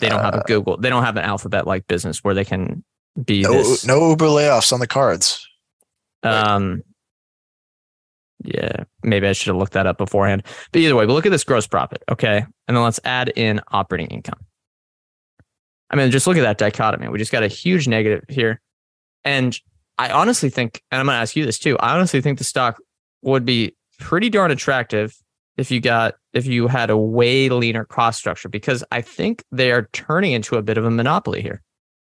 They don't have a uh, Google. They don't have an alphabet like business where they can be no, this. no Uber layoffs on the cards. Um yeah, maybe I should have looked that up beforehand. But either way, but look at this gross profit, okay? And then let's add in operating income. I mean, just look at that dichotomy. We just got a huge negative here. And I honestly think, and I'm going to ask you this too, I honestly think the stock would be pretty darn attractive if you got if you had a way leaner cost structure because I think they are turning into a bit of a monopoly here.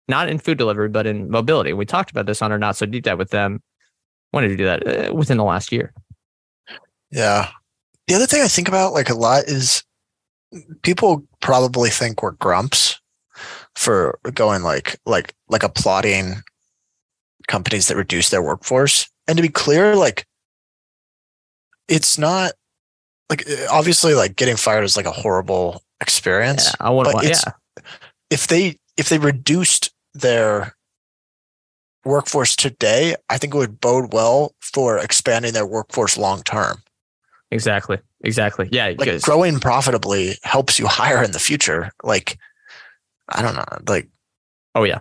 Not in food delivery, but in mobility. We talked about this on our not so deep dive with them. When did you do that? Uh, within the last year. Yeah. The other thing I think about like a lot is people probably think we're grumps for going like like like applauding companies that reduce their workforce. And to be clear, like it's not like uh, obviously like getting fired is like a horrible experience. Yeah, I want yeah. If they if they reduced their workforce today, I think it would bode well for expanding their workforce long term. Exactly. Exactly. Yeah. Like because- growing profitably helps you hire in the future. Like, I don't know. Like, oh yeah.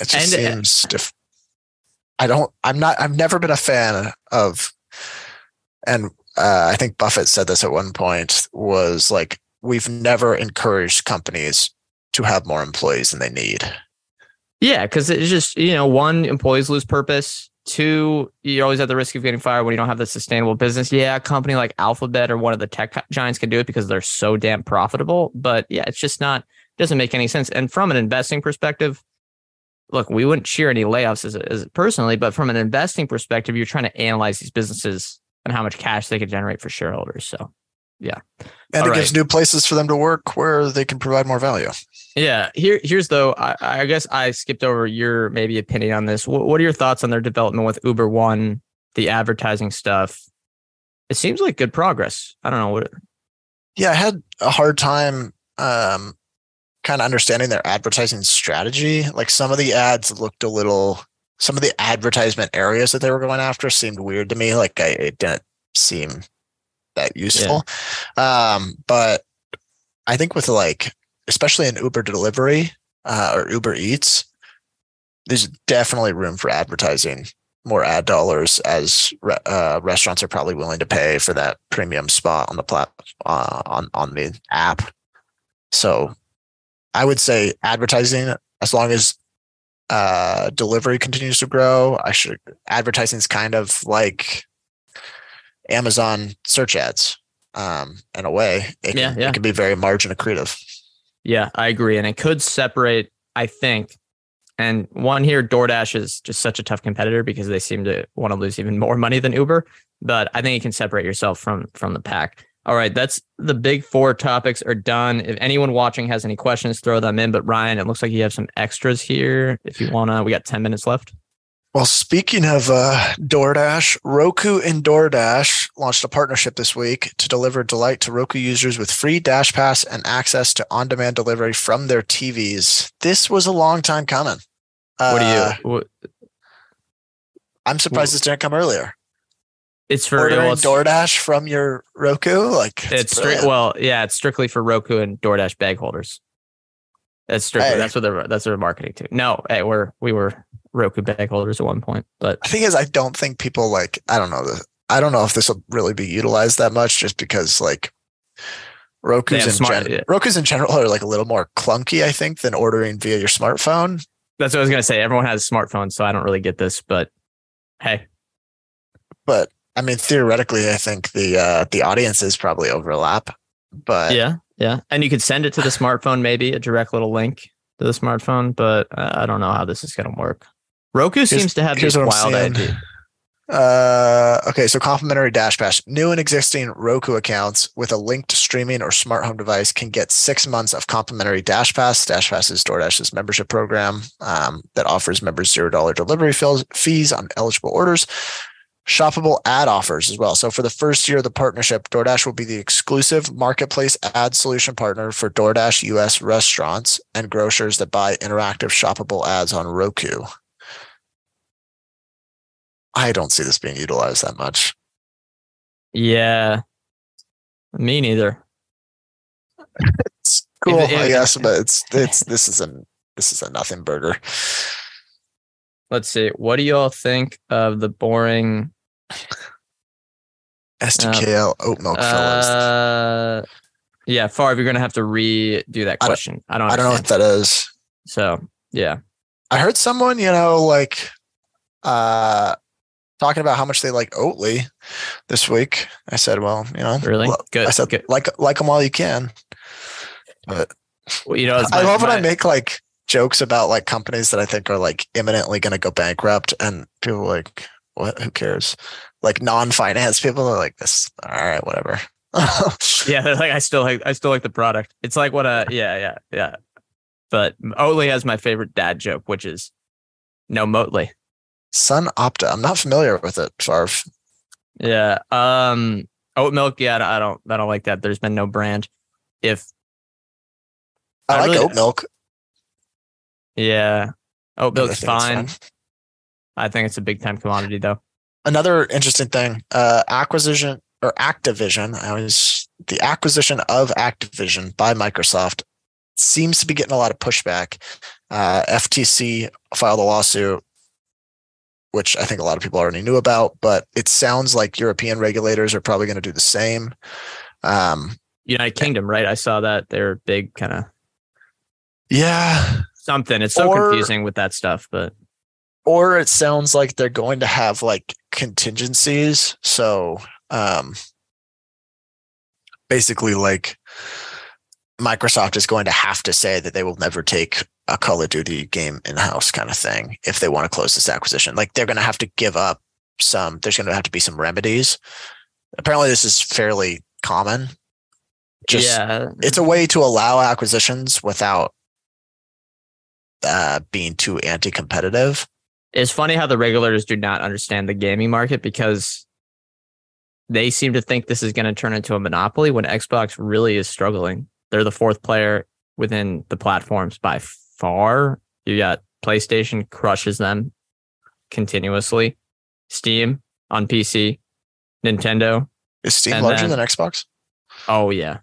it just And, uh, seems. Dif- I don't. I'm not. I've never been a fan of. And uh, I think Buffett said this at one point. Was like we've never encouraged companies to have more employees than they need. Yeah, because it's just you know, one employees lose purpose. Two, you're always at the risk of getting fired when you don't have the sustainable business. Yeah, a company like Alphabet or one of the tech giants can do it because they're so damn profitable. But yeah, it's just not doesn't make any sense. And from an investing perspective, look, we wouldn't cheer any layoffs as, as personally, but from an investing perspective, you're trying to analyze these businesses and how much cash they could generate for shareholders. So yeah. And All it gives new places for them to work where they can provide more value. Yeah, here here's though. I, I guess I skipped over your maybe opinion on this. What, what are your thoughts on their development with Uber One, the advertising stuff? It seems like good progress. I don't know what. Yeah, I had a hard time um, kind of understanding their advertising strategy. Like some of the ads looked a little, some of the advertisement areas that they were going after seemed weird to me. Like I, it didn't seem that useful. Um, but I think with like, especially in Uber delivery uh, or Uber Eats, there's definitely room for advertising more ad dollars as re- uh, restaurants are probably willing to pay for that premium spot on the plat uh, on on the app. So, I would say advertising as long as uh, delivery continues to grow. I should advertising is kind of like Amazon search ads. Um, in a way, it Yeah, can, yeah. it can be very margin accretive. Yeah, I agree, and it could separate. I think, and one here, DoorDash is just such a tough competitor because they seem to want to lose even more money than Uber. But I think you can separate yourself from from the pack. All right, that's the big four topics are done. If anyone watching has any questions, throw them in. But Ryan, it looks like you have some extras here. If you wanna, we got ten minutes left. Well, speaking of uh, DoorDash, Roku and DoorDash launched a partnership this week to deliver delight to Roku users with free Dash Pass and access to on demand delivery from their TVs. This was a long time coming. What do Uh, you? What, I'm surprised this didn't come earlier. It's for Ordering well, it's, DoorDash from your Roku, like it's stri- well, yeah, it's strictly for Roku and DoorDash bag holders. That's strictly Hey. that's what they're that's what they're marketing to. No, hey, we're we were Roku bag holders at one point, but The thing is, I don't think people like. I don't know. the- I don't know if this will really be utilized that much, just because like Roku's in smart- gen- yeah. Roku's in general are like a little more clunky, I think, than ordering via your smartphone. that's what I was gonna say. Everyone has smartphones, so I don't really get this, but hey, But I mean, theoretically, I think the uh, the audiences probably overlap. But yeah, yeah, and you could send it to the smartphone, maybe a direct little link to the smartphone, but I don't know how this is gonna work. Roku seems to have here's I'm wild ideas. Uh, okay, so complimentary Dash Pass. New and existing Roku accounts with a linked streaming or smart home device can get six months of complimentary Dash Pass. Dash Pass is DoorDash's membership program um, that offers members zero dollar delivery fees on eligible orders. Shoppable ad offers as well. So for the first year of the partnership, DoorDash will be the exclusive marketplace ad solution partner for DoorDash US restaurants and grocers that buy interactive shoppable ads on Roku. I don't see this being utilized that much. Yeah, me neither. It's cool, it- I guess, but it's it's this is a this is a nothing burger. Let's see. What do you all think of the boring STKL oat milk. Uh, yeah, Favre, you're gonna have to redo that I don't- question. I don't. I don't know what that is. So yeah, I heard someone, you know, like uh talking about how much they like Oatly this week. I said, well, you know, really good. I said good. like like them while you can. Well, you know, it's I my- love when I make like jokes about like companies that I think are like imminently going to go bankrupt, and people like, "What? Who cares?" Like non-finance people are like, "This, all right, whatever." Yeah, they're like I still like I still like the product. It's like what a yeah yeah yeah. But Oatly has my favorite dad joke, which is no Motley. Sun Opta. I'm not familiar with it, Farf. Yeah. Um. Oat milk. Yeah. I don't. I don't like that. There's been no brand. If I, I like really- oat milk. Yeah, oat I milk's it's fine. I think it's a big time commodity though. Another interesting thing, uh, acquisition or Activision. I was the acquisition of Activision by Microsoft seems to be getting a lot of pushback. Uh, FTC filed a lawsuit, which I think a lot of people already knew about, but it sounds like European regulators are probably going to do the same. Um, United Kingdom, right? I saw that they're big kind of yeah, something. It's so Or- confusing with that stuff, but or it sounds like they're going to have like contingencies. So, um, basically, like Microsoft is going to have to say that they will never take a Call of Duty game in house, kind of thing, if they want to close this acquisition. Like they're going to have to give up some. There's going to have to be some remedies. Apparently, this is fairly common. Just yeah, it's a way to allow acquisitions without uh, being too anti-competitive. it's funny how the regulators do not understand the gaming market because they seem to think this is going to turn into a monopoly when Xbox really is struggling. They're the fourth player within the platforms by far. You got PlayStation crushes them continuously, Steam on PC, Nintendo. Is Steam And larger then- than Xbox? Oh yeah,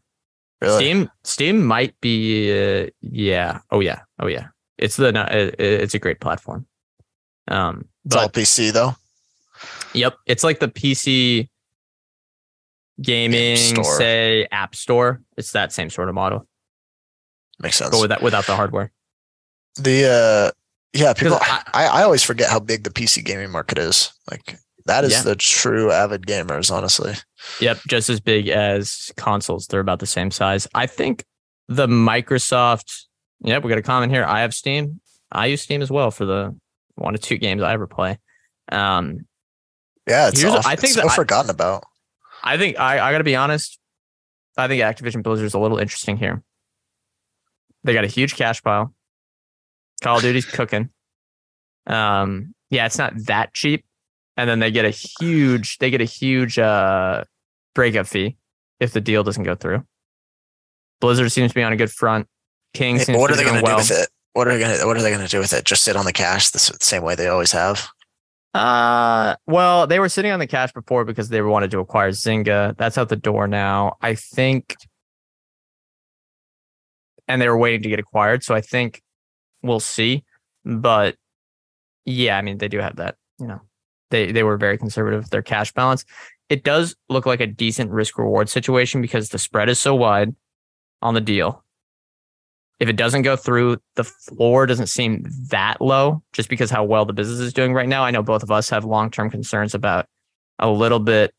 Really? Steam Steam might be uh, yeah. Oh yeah. Oh yeah. It's the it's a great platform. Um, It's all PC though. Yep, it's like the PC gaming, Store. say App Store. It's that same sort of model, Makes sense. but without without the hardware. the uh, yeah, people. 'Cause I, I always forget how big the PC gaming market is. Like that is Yeah. the true avid gamers, honestly. Yep, just as big as consoles. They're about the same size. I think the Microsoft. Yep, we got a comment here. I have Steam. I use Steam as well for the one or two games I ever play. Um, Yeah, it's, Here's- I think it's so I- forgotten about. I think I, I got to be honest. I think Activision Blizzard's a little interesting here. They got a huge cash pile. Call of Duty's cooking. Um, yeah, it's not that cheap, and then they get a huge they get a huge uh breakup fee if the deal doesn't go through. Blizzard seems to be on a good front. King Hey, what are they going to well. do with it? What are they going to What are they going to do with it? Just sit on the cash the s- same way they always have. Uh, well, they were sitting on the cash before because they wanted to acquire Zynga. That's out the door now. I think, and they were waiting to get acquired. So I think we'll see. But yeah, I mean, they do have that. You know, they they were very conservative with their cash balance. It does look like a decent risk reward situation because the spread is so wide on the deal. If it doesn't go through, the floor doesn't seem that low just because how well the business is doing right now. I know both of us have long term concerns about a little bit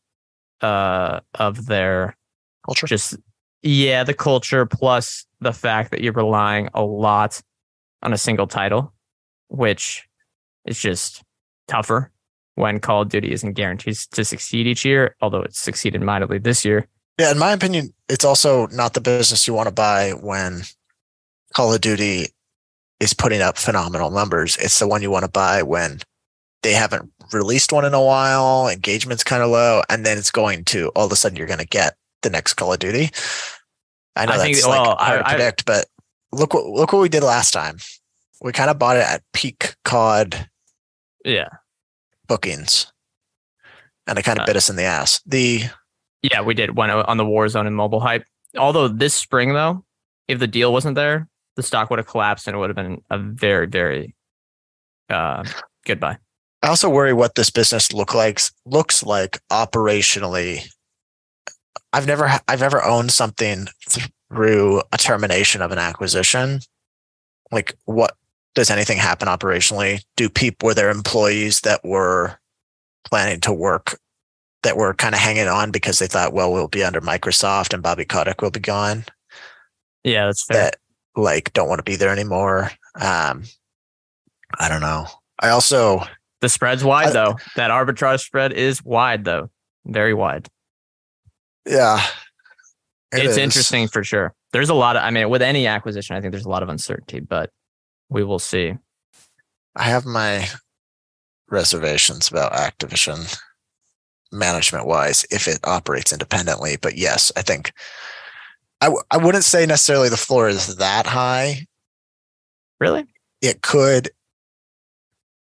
uh, of their Culture. just, yeah, the culture plus the fact that you're relying a lot on a single title, which is just tougher when Call of Duty isn't guaranteed to succeed each year, although it's succeeded mightily this year. Yeah, in my opinion, it's also not the business you want to buy when Call of Duty is putting up phenomenal numbers. It's the one you want to buy when they haven't released one in a while, engagement's kind of low, and then it's going to all of a sudden you're going to get the next Call of Duty. I know I think- that's well, like hard I- to I- predict, but look what look what we did last time. We kind of bought it at peak COD Yeah. bookings, and it kind of Uh, bit us in the ass. The Yeah, we did one on the Warzone and mobile hype. Although this spring, though, if the deal wasn't there, the stock would have collapsed and it would have been a very, very uh, goodbye. I also worry what this business look like looks like operationally. I've never I've never owned something through a termination of an acquisition. Like what does anything happen operationally? Do people were there employees that were planning to work that were kind of hanging on because they thought, well, we'll be under Microsoft and Bobby Kotick will be gone Yeah, that's fair. that like don't want to be there anymore. Um, I don't know. I also the spread's wide, I- though. That arbitrage spread is wide, though. Very wide. yeah, it it's is. interesting for sure. There's a lot of, I mean, with any acquisition, I think there's a lot of uncertainty, but we will see. I have my reservations about Activision management wise if it operates independently. But yes, I think I, w- I wouldn't say necessarily the floor is that high. Really? It could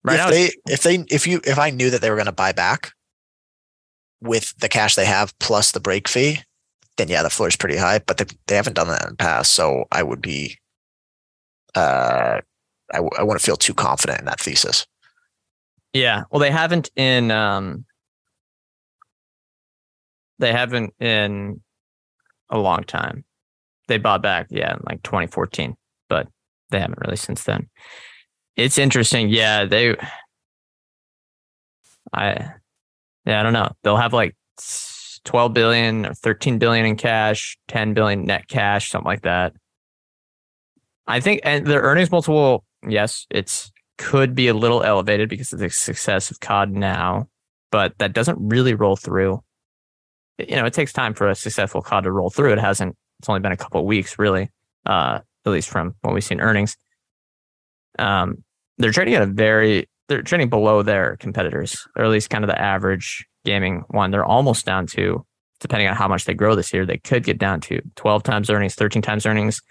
Right if now, they if they if you if I knew that they were going to buy back with the cash they have plus the break fee, then yeah, the floor is pretty high. But they they haven't done that in the past, so I would be, uh, I w- I wouldn't feel too confident in that thesis. yeah. Well, they haven't in um, they haven't in a long time. They bought back, yeah, like 2014, but they haven't really since then. It's interesting. Yeah, they. I, yeah, I don't know. They'll have like 12 billion or 13 billion in cash, 10 billion net cash, something like that. I think, and their earnings multiple, yes, it's could be a little elevated because of the success of COD now, but that doesn't really roll through. You know, it takes time for a successful COD to roll through. It hasn't. It's only been a couple of weeks, really, uh, at least from what we've seen earnings. Um, they're trading at a very they're trading below their competitors, or at least kind of the average gaming one. They're almost down to, depending on how much they grow this year, they could get down to 12 times earnings, 13 times earnings.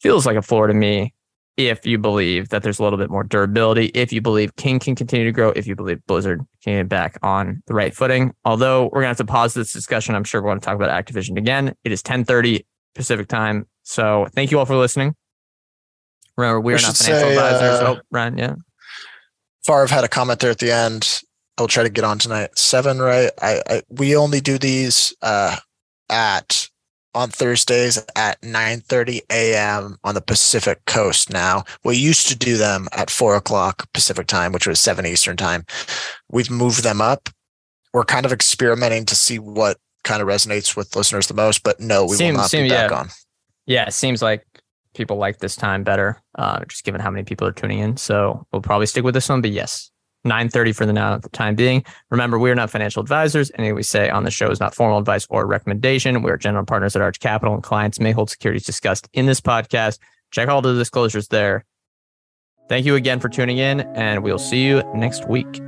Feels like a floor to me if you believe that there's a little bit more durability, if you believe King can continue to grow, if you believe Blizzard can get back on the right footing. Although we're gonna have to pause this discussion. I'm sure we're to talk about Activision again. It is 10:30 Pacific time. So thank you all for listening. Remember, we are not financial say, advisors. uh, oh, Ryan, yeah. Favre had a comment there at the end. I'll try to get on tonight. Seven, right? I, I we only do these uh at on Thursdays at 9:30 a.m. on the Pacific Coast. Now we used to do them at four o'clock Pacific time, which was seven Eastern time. We've moved them up. We're kind of experimenting to see what kind of resonates with listeners the most. But no, we Seem- will not seem- be back yeah. on. Yeah, it seems like people like this time better, uh, just given how many people are tuning in. So we'll probably stick with this one. But yes, 9.30 for the now at the time being. Remember, we are not financial advisors. Anything we say on the show is not formal advice or recommendation. We are general partners at Arch Capital, and clients may hold securities discussed in this podcast. Check all the disclosures there. Thank you again for tuning in, and we'll see you next week.